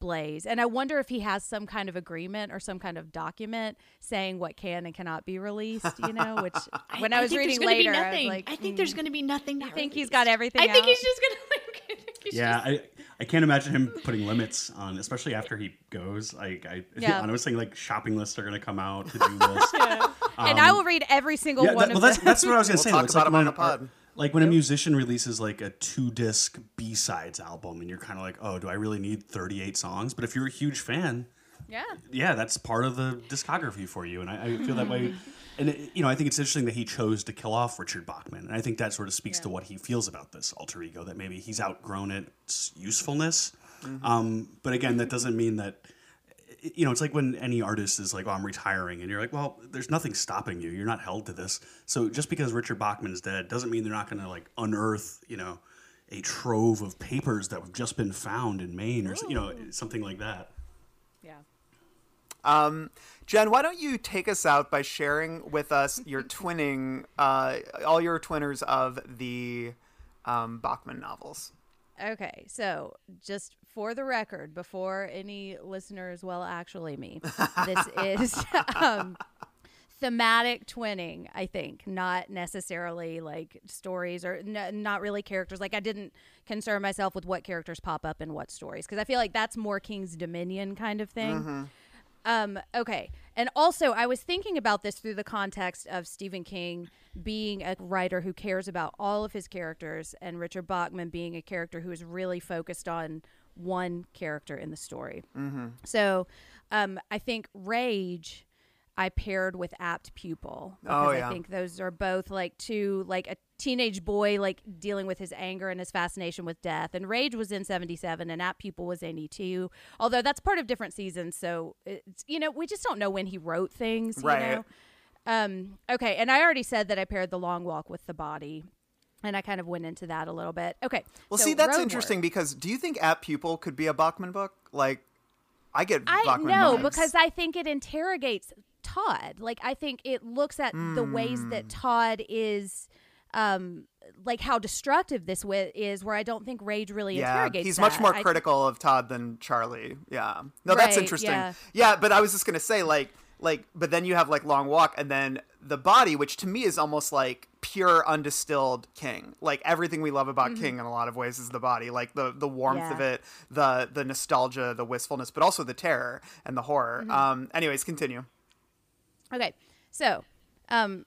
Blaze, and I wonder if he has some kind of agreement or some kind of document saying what can and cannot be released. You know, which when I, was think there's reading gonna be later, I was nothing. like, I think mm, there's going to be nothing. I not think he's got everything. I think out. he's just going to like. he's Yeah, just- I, I can't imagine him putting limits on, especially after he goes. Like I, Yeah. I was saying, like shopping lists are going to come out to do list. And I will read every single Yeah, one that, of well, that's them. that's what I was gonna We'll say. talk though. It's about like 'em on when the a- pod. Like when a musician releases like a two disc B sides album, and you're kind of like, oh, do I really need 38 songs? But if you're a huge fan, yeah. yeah, that's part of the discography for you, and I, I feel that way. And it, you know, I think it's interesting that he chose to kill off Richard Bachman, and I think that sort of speaks to what he feels about this alter ego. That maybe he's outgrown its usefulness. Um, but again, that doesn't mean that. You know, it's like when any artist is like, "Oh, I'm retiring," and you're like, "Well, there's nothing stopping you. You're not held to this." So just because Richard Bachman is dead doesn't mean they're not going to like unearth, you know, a trove of papers that have just been found in Maine, or you know, something like that. Yeah. Um, Jenn, why don't you take us out by sharing with us your twinning, uh, all your twinners of the um, Bachman novels? Okay, so just for the record, before any listeners, well, actually me, this is um, thematic twinning. I think not necessarily like stories or n- not really characters. Like I didn't concern myself with what characters pop up in what stories because I feel like that's more King's Dominion kind of thing. Um, okay. And also, I was thinking about this through the context of Stephen King being a writer who cares about all of his characters, and Richard Bachman being a character who is really focused on one character in the story. So um, I think Rage. I paired with apt pupil because Oh, I think those are both like two like a teenage boy like dealing with his anger and his fascination with death. And Rage was in 77 and apt pupil was 82. Although that's part of different seasons, so it's you know, we just don't know when he wrote things, you Right. know. Um okay, and I already said that I paired the long walk with the body. And I kind of went into that a little bit. Okay. Well, so see, that's Road interesting because do you think Apt Pupil could be a Bachman book? Like, I get I Bachman know vibes. because I think it interrogates Todd. Like I think it looks at the ways Hmm. that Todd is um like how destructive this is where I don't think Rage really yeah, interrogates he's much that. more I- critical of Todd than Charlie. Yeah, no, that's interesting. yeah. yeah, but I was just gonna say like. Like, but then you have like Long Walk, and then the body, which to me is almost like pure undistilled King. Like everything we love about King in a lot of ways is the body, like the the warmth Mm-hmm. Yeah. of it, the the nostalgia, the wistfulness, but also the terror and the horror. Mm-hmm. Um, anyways, continue. Okay. So, um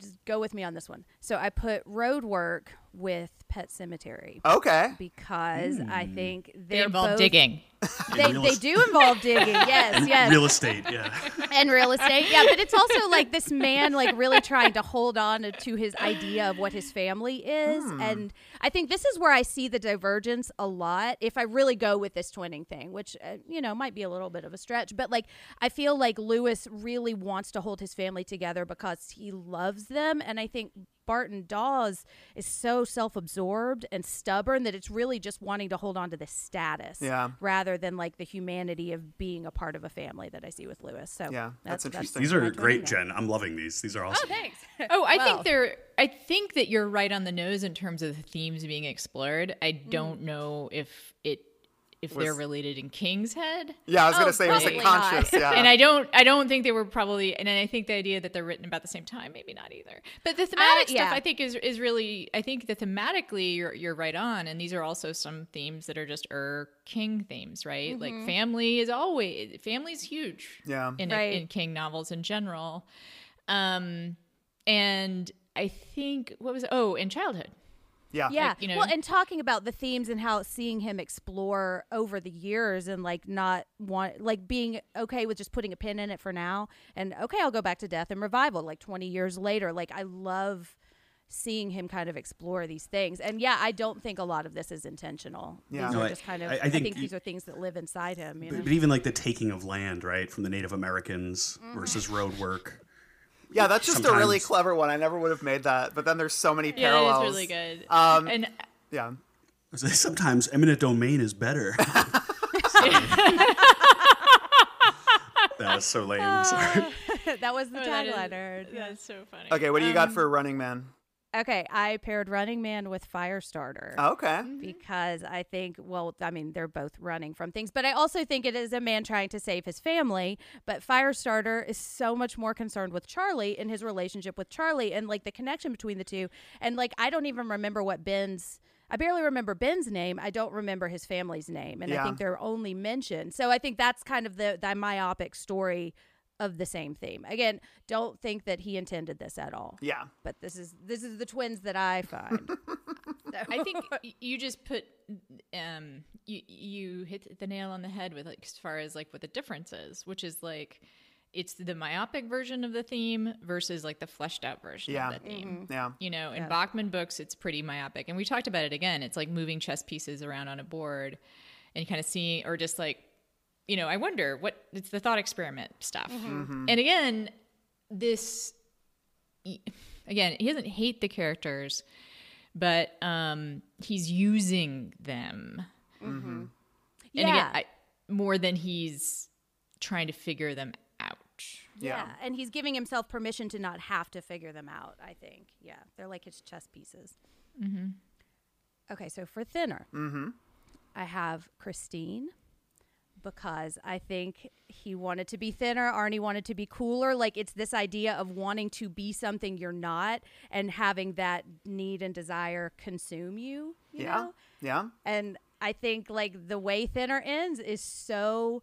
just go with me on this one. So I put Road Work with Pet Sematary Okay, because I think They they're involve both, digging. They, real they est- do involve digging. Yes, yes. Real estate, yeah. and real estate. Yeah, but it's also like this man like really trying to hold on to his idea of what his family is. And I think this is where I see the divergence a lot if I really go with this twinning thing, which uh, you know, might be a little bit of a stretch, but like I feel like Lewis really wants to hold his family together because he loves them and I think Barton Dawes is so self-absorbed and stubborn that it's really just wanting to hold on to the status Yeah. rather than like the humanity of being a part of a family that I see with Lewis. So Yeah, that's interesting. These are great. Jenn. I'm loving these. These are awesome. Oh, thanks. Oh, I Well. think they're. I think that you're right on the nose in terms of the themes being explored. I Mm. don't know if it if they're related in King's head. Yeah, I was Oh, gonna say it was like probably not. conscious. Yeah, And I don't I don't think they were probably and I think the idea that they're written about the same time, maybe not either. But the thematic yeah. stuff I think is is really I think that thematically you're you're right on. And these are also some themes that are just er King themes, right? Like family is always family's huge. Yeah. In Right. in King novels in general. Um and I think what was oh, in childhood. Yeah, Yeah. you know- well, and talking about the themes and how seeing him explore over the years and like not want like being okay with just putting a pin in it for now and okay, I'll go back to death and revival like 20 years later. Like I love seeing him kind of explore these things. And yeah, I don't think a lot of this is intentional. Yeah. These No, are I- just kind of I- I, I think, think these are things that live inside him, you know. But, but even like the taking of land, right, from the Native Americans Mm-hmm. versus road work. Yeah. That's just a really clever one. I never would have made that. But then there's so many parallels. Yeah, parallels. it's really good. Um, and Yeah, Sometimes eminent domain is better. that was so lame. Sorry. that was the Oh, that is- tagline I. That's so funny. Okay, what do you got Um, for Running Man? Okay, I paired Running Man with Firestarter. Oh, okay. Mm-hmm. because I think, well, I mean, they're both running from things, but I also think it is a man trying to save his family. But Firestarter is so much more concerned with Charlie and his relationship with Charlie and like the connection between the two. And like, I don't even remember what Ben's. I barely remember Ben's name. I don't remember his family's name, and Yeah. I think they're only mentioned. So I think that's kind of the the myopic story of the same theme. Again, don't think that he intended this at all. Yeah. But this is this is the twins that I find. I think you just put um you you hit the nail on the head with like as far as like what the difference is, which is like it's the myopic version of the theme versus like the fleshed out version Yeah. of the theme. Yeah. You know, in Yes. Bachman books, it's pretty myopic, and we talked about it again. It's like moving chess pieces around on a board, and kind of seeing, or just like, you know, I wonder what it's the thought experiment stuff. And again, this again, he doesn't hate the characters, but um, he's using them. And Yeah. again, I, more than he's trying to figure them out. Yeah. And he's giving himself permission to not have to figure them out, I think. Yeah. They're like his chess pieces. Mm-hmm. Okay. So for Thinner, Mm-hmm. I have Christine because I think he wanted to be thinner. Arnie wanted to be cooler. Like it's this idea of wanting to be something you're not and having that need and desire consume you. you Yeah. know? Yeah. and I think like the way Thinner ends is so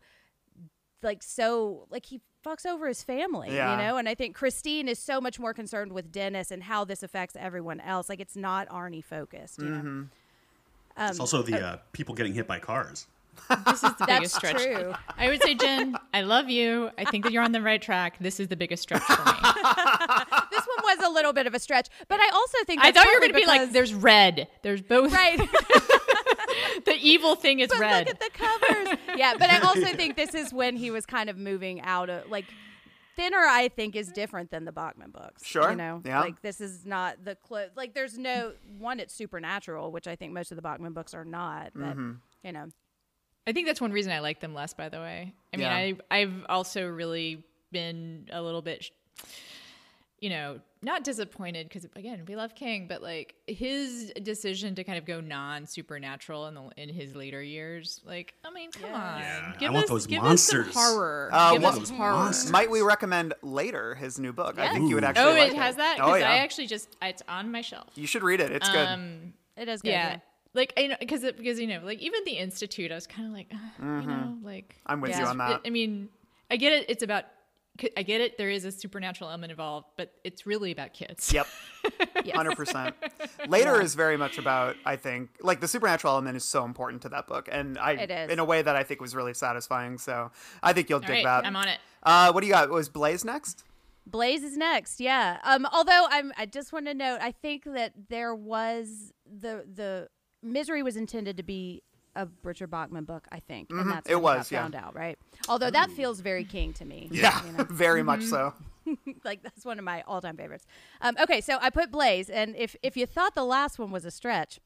like so like he fucks over his family, Yeah. you know? And I think Christine is so much more concerned with Dennis and how this affects everyone else. Like it's not Arnie focused, you. Mm-hmm. Um, It's also the uh, people getting hit by cars. This is the That's biggest stretch. true. I would say, Jenn, I love you. I think that you're on the right track. This is the biggest stretch for me. This one was a little bit of a stretch, but I also think I thought you were going to be like, there's red. There's both. right. The evil thing is but red. look at the covers. yeah, but I also think this is when he was kind of moving out of like thinner. I think is different than the Bachman books. Sure. you know, Yeah. like this is not the clo- like. There's no one. It's supernatural, which I think most of the Bachman books are not. But Mm-hmm. you know, I think that's one reason I like them less, by the way. I mean, Yeah. I, I've also really been a little bit, you know, not disappointed because, again, we love King, but like his decision to kind of go non supernatural in, the, in his later years. Like, I mean, come on. Yeah, give I want us, those give monsters. Us some horror. Uh, give what- us horror. monsters. Might we recommend later his new book? I think you would actually. Oh, like it has that? Oh yeah. I actually just, it's on my shelf. you should read it. It's good. Um, it is good. yeah. Like I know because because you know like even the institute I was kind of like uh, you know like Mm-hmm. I'm with you on that. I mean I get it it's about I get it there is a supernatural element involved but it's really about kids Yep. Hundred percent. Later is very much about I think like the supernatural element is so important to that book, and I It is. in a way that I think was really satisfying. So I think you'll all dig right that. I'm on it Uh, what do you got? Was Blaze next? Blaze is next, yeah. Um, although I'm, I just want to note, I think that there was the the misery was intended to be a Richard Bachman book, I think, and that's Mm-hmm. It was, yeah. found out, right? Although that feels very King to me. Yeah, you know? very much so. like that's one of my all time favorites. Um, okay, so I put Blaze, and if if you thought the last one was a stretch,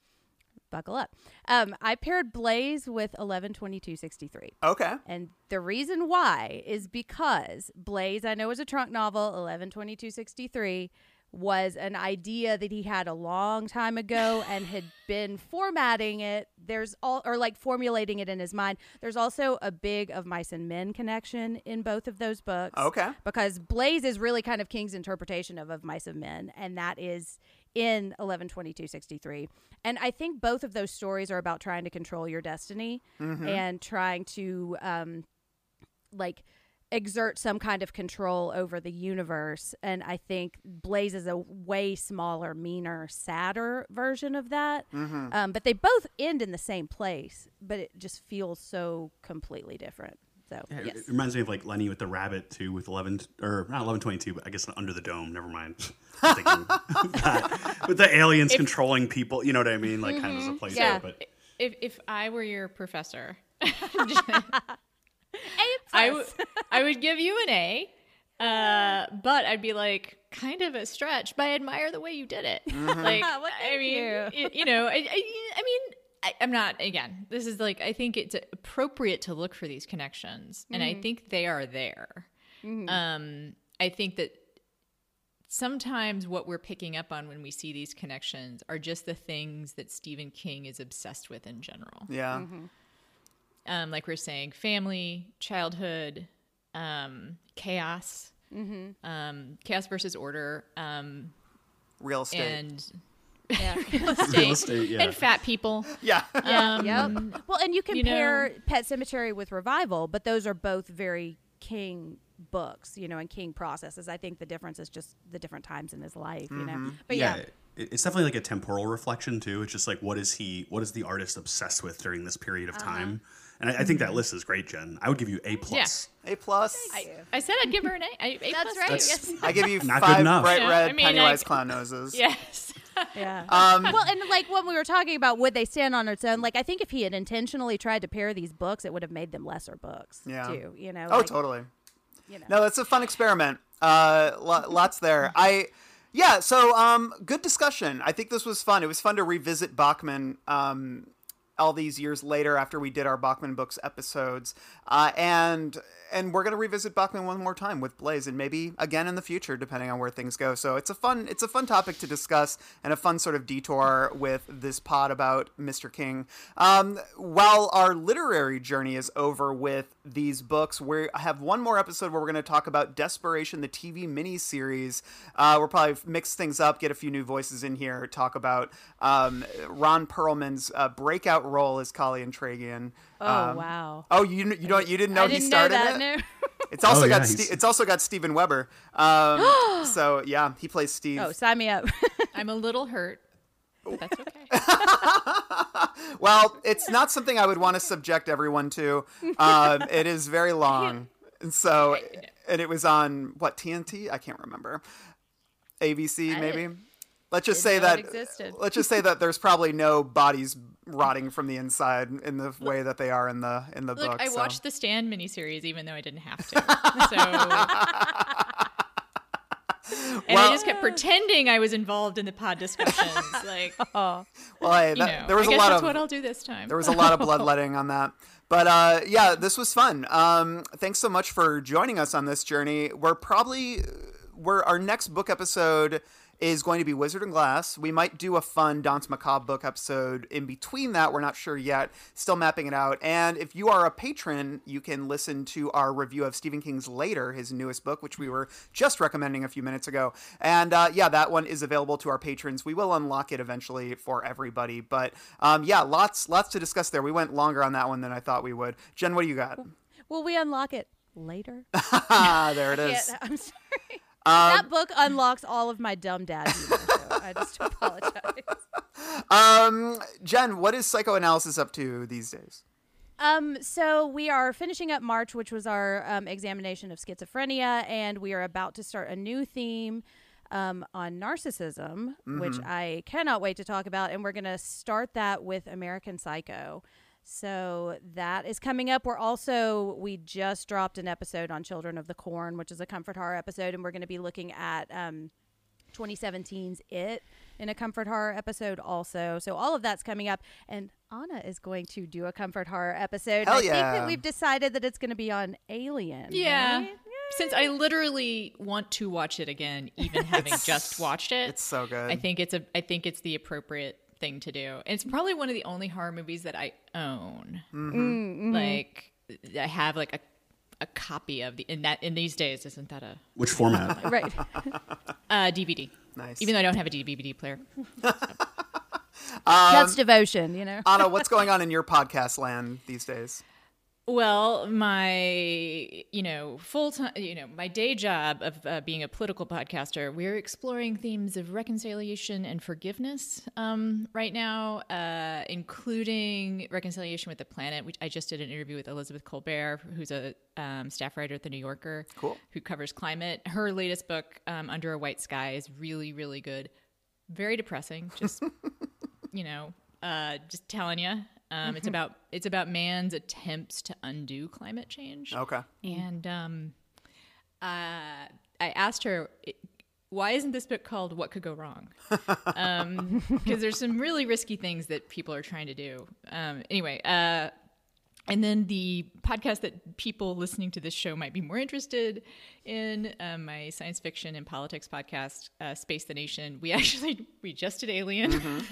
buckle up. Um, I paired Blaze with eleven twenty two sixty three. Okay. And the reason why is because Blaze, I know is a trunk novel, 112263, was an idea that he had a long time ago and had been formatting it. There's all, or like formulating it in his mind. There's also a big of mice and men connection in both of those books. Okay. Because Blaze is really kind of King's interpretation of Of Mice and Men, and that is in 112263. And I think both of those stories are about trying to control your destiny and trying to um, like exert some kind of control over the universe. And I think Blaze is a way smaller, meaner, sadder version of that. Um, but they both end in the same place, but it just feels so completely different. So Yeah, it- yes. It reminds me of like Lenny with the rabbit too, with eleven or not eleven twenty two, but I guess under the dome. Never mind. I'm thinking that. with the aliens controlling people, you know what I mean? Like kind of as a place Yeah. there, but if if I were your professor A I plus. would I would give you an A uh, but I'd be like kind of a stretch but I admire the way you did it. Mm-hmm. Like uh-huh. Well, I mean you. you, you know I, I, I mean I, I'm not again this is like I think it's appropriate to look for these connections and I mm-hmm. think they are there. Mm-hmm. Um I think that sometimes what we're picking up on when we see these connections are just the things that Stephen King is obsessed with in general. Yeah. Mm-hmm. um, like we're saying, family, childhood, um, chaos, Mm-hmm. um, chaos versus order, um, Real estate. and yeah, real estate, Real estate, yeah. and fat people. yeah. Um, Yep. Well, and you you compare know- Pet Sematary with Revival, but those are both very King books, you know, and King processes. I think the difference is just the different times in his life, you know. But yeah, it- it's definitely like a temporal reflection too. It's just like what is he, what is the artist obsessed with during this period Uh-huh. of time? And I, I think that list is great, Jenn. I would give you a plus. A plus. I said I'd give her an A. I, a That's plus right. That's- yes. I give you Not good five enough. bright Yeah, red I mean, Pennywise like- clown noses. Yes. yeah. Um, well, and like when we were talking about would they stand on its own, like I think if he had intentionally tried to pair these books, it would have made them lesser books. Yeah. Too, you know. oh, like, totally. You know. No, that's a fun experiment. Uh, lo- lots there. I, yeah. So, um, good discussion. I think this was fun. It was fun to revisit Bachman. Um, all these years later, after we did our Bachman books episodes, uh, and and we're gonna revisit Bachman one more time with Blaze, and maybe again in the future, depending on where things go. So it's a fun it's a fun topic to discuss, and a fun sort of detour with this pod about Mr. King. Um, while our literary journey is over with these books, we have one more episode where we're going to talk about Desperation, the TV miniseries. Uh, we'll probably mix things up, get a few new voices in here, talk about um, Ron Perlman's uh, breakout role as Collie Entragian. Oh Um, wow. Oh, you you don't you didn't know I he didn't know started that. it. No. It's also Oh, got he's- Ste- it's also got Steven Weber. Um, so yeah, he plays Steve. oh, sign me up. I'm a little hurt but that's okay. Well, it's not something I would want to subject everyone to. Um, it is very long, and so and it was on what TNT? I can't remember. ABC maybe. Let's just say that existed. let's just say that there's probably no bodies rotting from the inside in the way that they are in the in the Look, book. I so. watched the Stand miniseries even though I didn't have to. So. And I just kept pretending I was involved in the pod discussions. Like, Well, hey, that, know, there was I a lot that's of what I'll do this time. there was a lot of bloodletting on that. But uh, yeah, this was fun. Um, thanks so much for joining us on this journey. We're probably we're our next book episode is going to be Wizard and Glass. We might do a fun Danse Macabre book episode in between that. We're not sure yet. Still mapping it out. And if you are a patron, you can listen to our review of Stephen King's Later, his newest book, which we were just recommending a few minutes ago. And uh, yeah, that one is available to our patrons. We will unlock it eventually for everybody. But um, yeah, lots lots to discuss there. We went longer on that one than I thought we would. Jenn, what do you got? Will we unlock it later? There it is. Yeah, I'm sorry. Um, that book unlocks all of my dumb dad humor. So I just apologize. Um, Jenn, what is psychoanalysis up to these days? Um, so we are finishing up March, which was our um, examination of schizophrenia, and we are about to start a new theme um, on narcissism, which I cannot wait to talk about. And we're going to start that with American Psycho. So that is coming up. We're also we just dropped an episode on Children of the Corn, which is a comfort horror episode, and we're going to be looking at um, 2017's It in a comfort horror episode also. So all of that's coming up, and Ana is going to do a comfort horror episode. Hell I think that we've decided that it's going to be on Alien. yeah. right? Since I literally want to watch it again, even having just watched it, It's so good. I think it's a I think it's the appropriate thing to do. And it's probably one of the only horror movies that I own. Mm-hmm. Like I have like a a copy of the in that in these days isn't that a Which format? right. uh, DVD? Nice. Even though I don't have a DVD player. that's devotion, you know. Ana, what's going on in your podcast land these days? Well, my you know full time you know my day job of uh, being a political podcaster, we're exploring themes of reconciliation and forgiveness um, right now, uh, including reconciliation with the planet. Which I just did an interview with Elizabeth Kolbert, who's a um, staff writer at the New Yorker, Cool. who covers climate. Her latest book, um, Under a White Sky, is really really good. Very depressing. Just you know, uh, just telling you. Um, it's about it's about man's attempts to undo climate change. Okay. And um, uh, I asked her, why isn't this book called "What Could Go Wrong"? Because there's some really risky things that people are trying to do. Um, anyway, uh, and then the podcast that people listening to this show might be more interested in, um, my science fiction and politics podcast, uh, Space the Nation. We actually we just did Alien.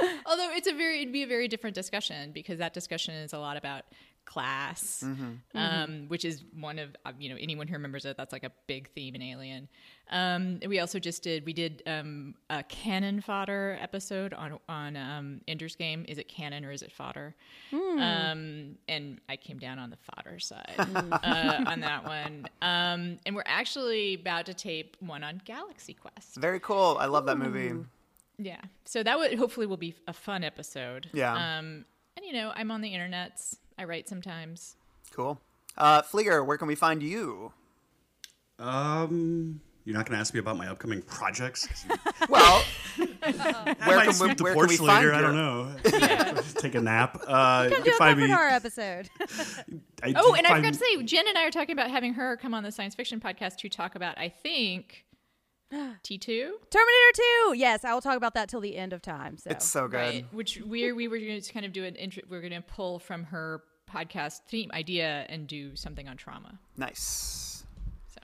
Although it's a very it'd be a very different discussion because that discussion is a lot about class, um, which is one of uh, you know anyone who remembers it. That's like a big theme in Alien. Um, we also just did we did um, a cannon fodder episode on on um, Ender's Game. Is it canon or is it fodder? Um, and I came down on the fodder side uh, on that one. Um, and we're actually about to tape one on Galaxy Quest. Very cool. I love that movie. Yeah. So that would hopefully will be a fun episode. Yeah. Um, and you know, I'm on the internets. I write sometimes. Cool. Uh, Pfleegor, where can we find you? Um, you're not going to ask me about my upcoming projects. you- Well, I where might can we, sweep the where can porch we find later. I don't know. Just take a nap. Uh, you Do can a find comfort me. horror episode. I, Oh, you and I find- forgot to say, Jenn and I are talking about having her come on the science fiction podcast to talk about, I think, T2. Terminator 2. Yes, I will talk about that till the end of time. So It's so good. Right. Which we we were going to kind of do an intro. We're going to pull from her podcast theme idea and do something on trauma. Nice. So.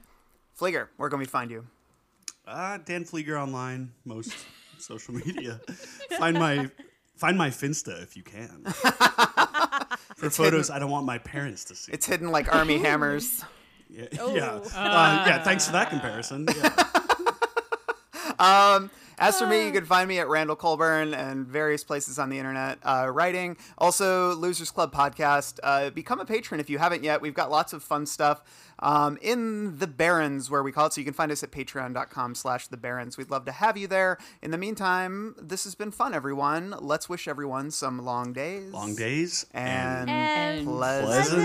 Pfleegor, where can we find you? Uh, Dan Pfleegor online, most social media. Find my find my Finsta if you can. For photos I don't want my parents to see. It's hidden like Armie Hammers. yeah, Oh. yeah. Uh, yeah. Thanks for that comparison. Yeah. Um, As for me, you can find me at Randall Colburn and various places on the internet uh, writing. Also, Losers Club podcast. Uh, become a patron if you haven't yet. We've got lots of fun stuff um, in the Barrens, where we call it. So you can find us at patreon.com slash the Barrens. We'd love to have you there. In the meantime, this has been fun, everyone. Let's wish everyone some long days. Long days And, And pleasant, pleasant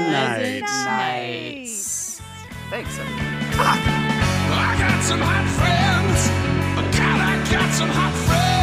nights. nights. Thanks, everyone. I got some hot friends. Got some hot friends.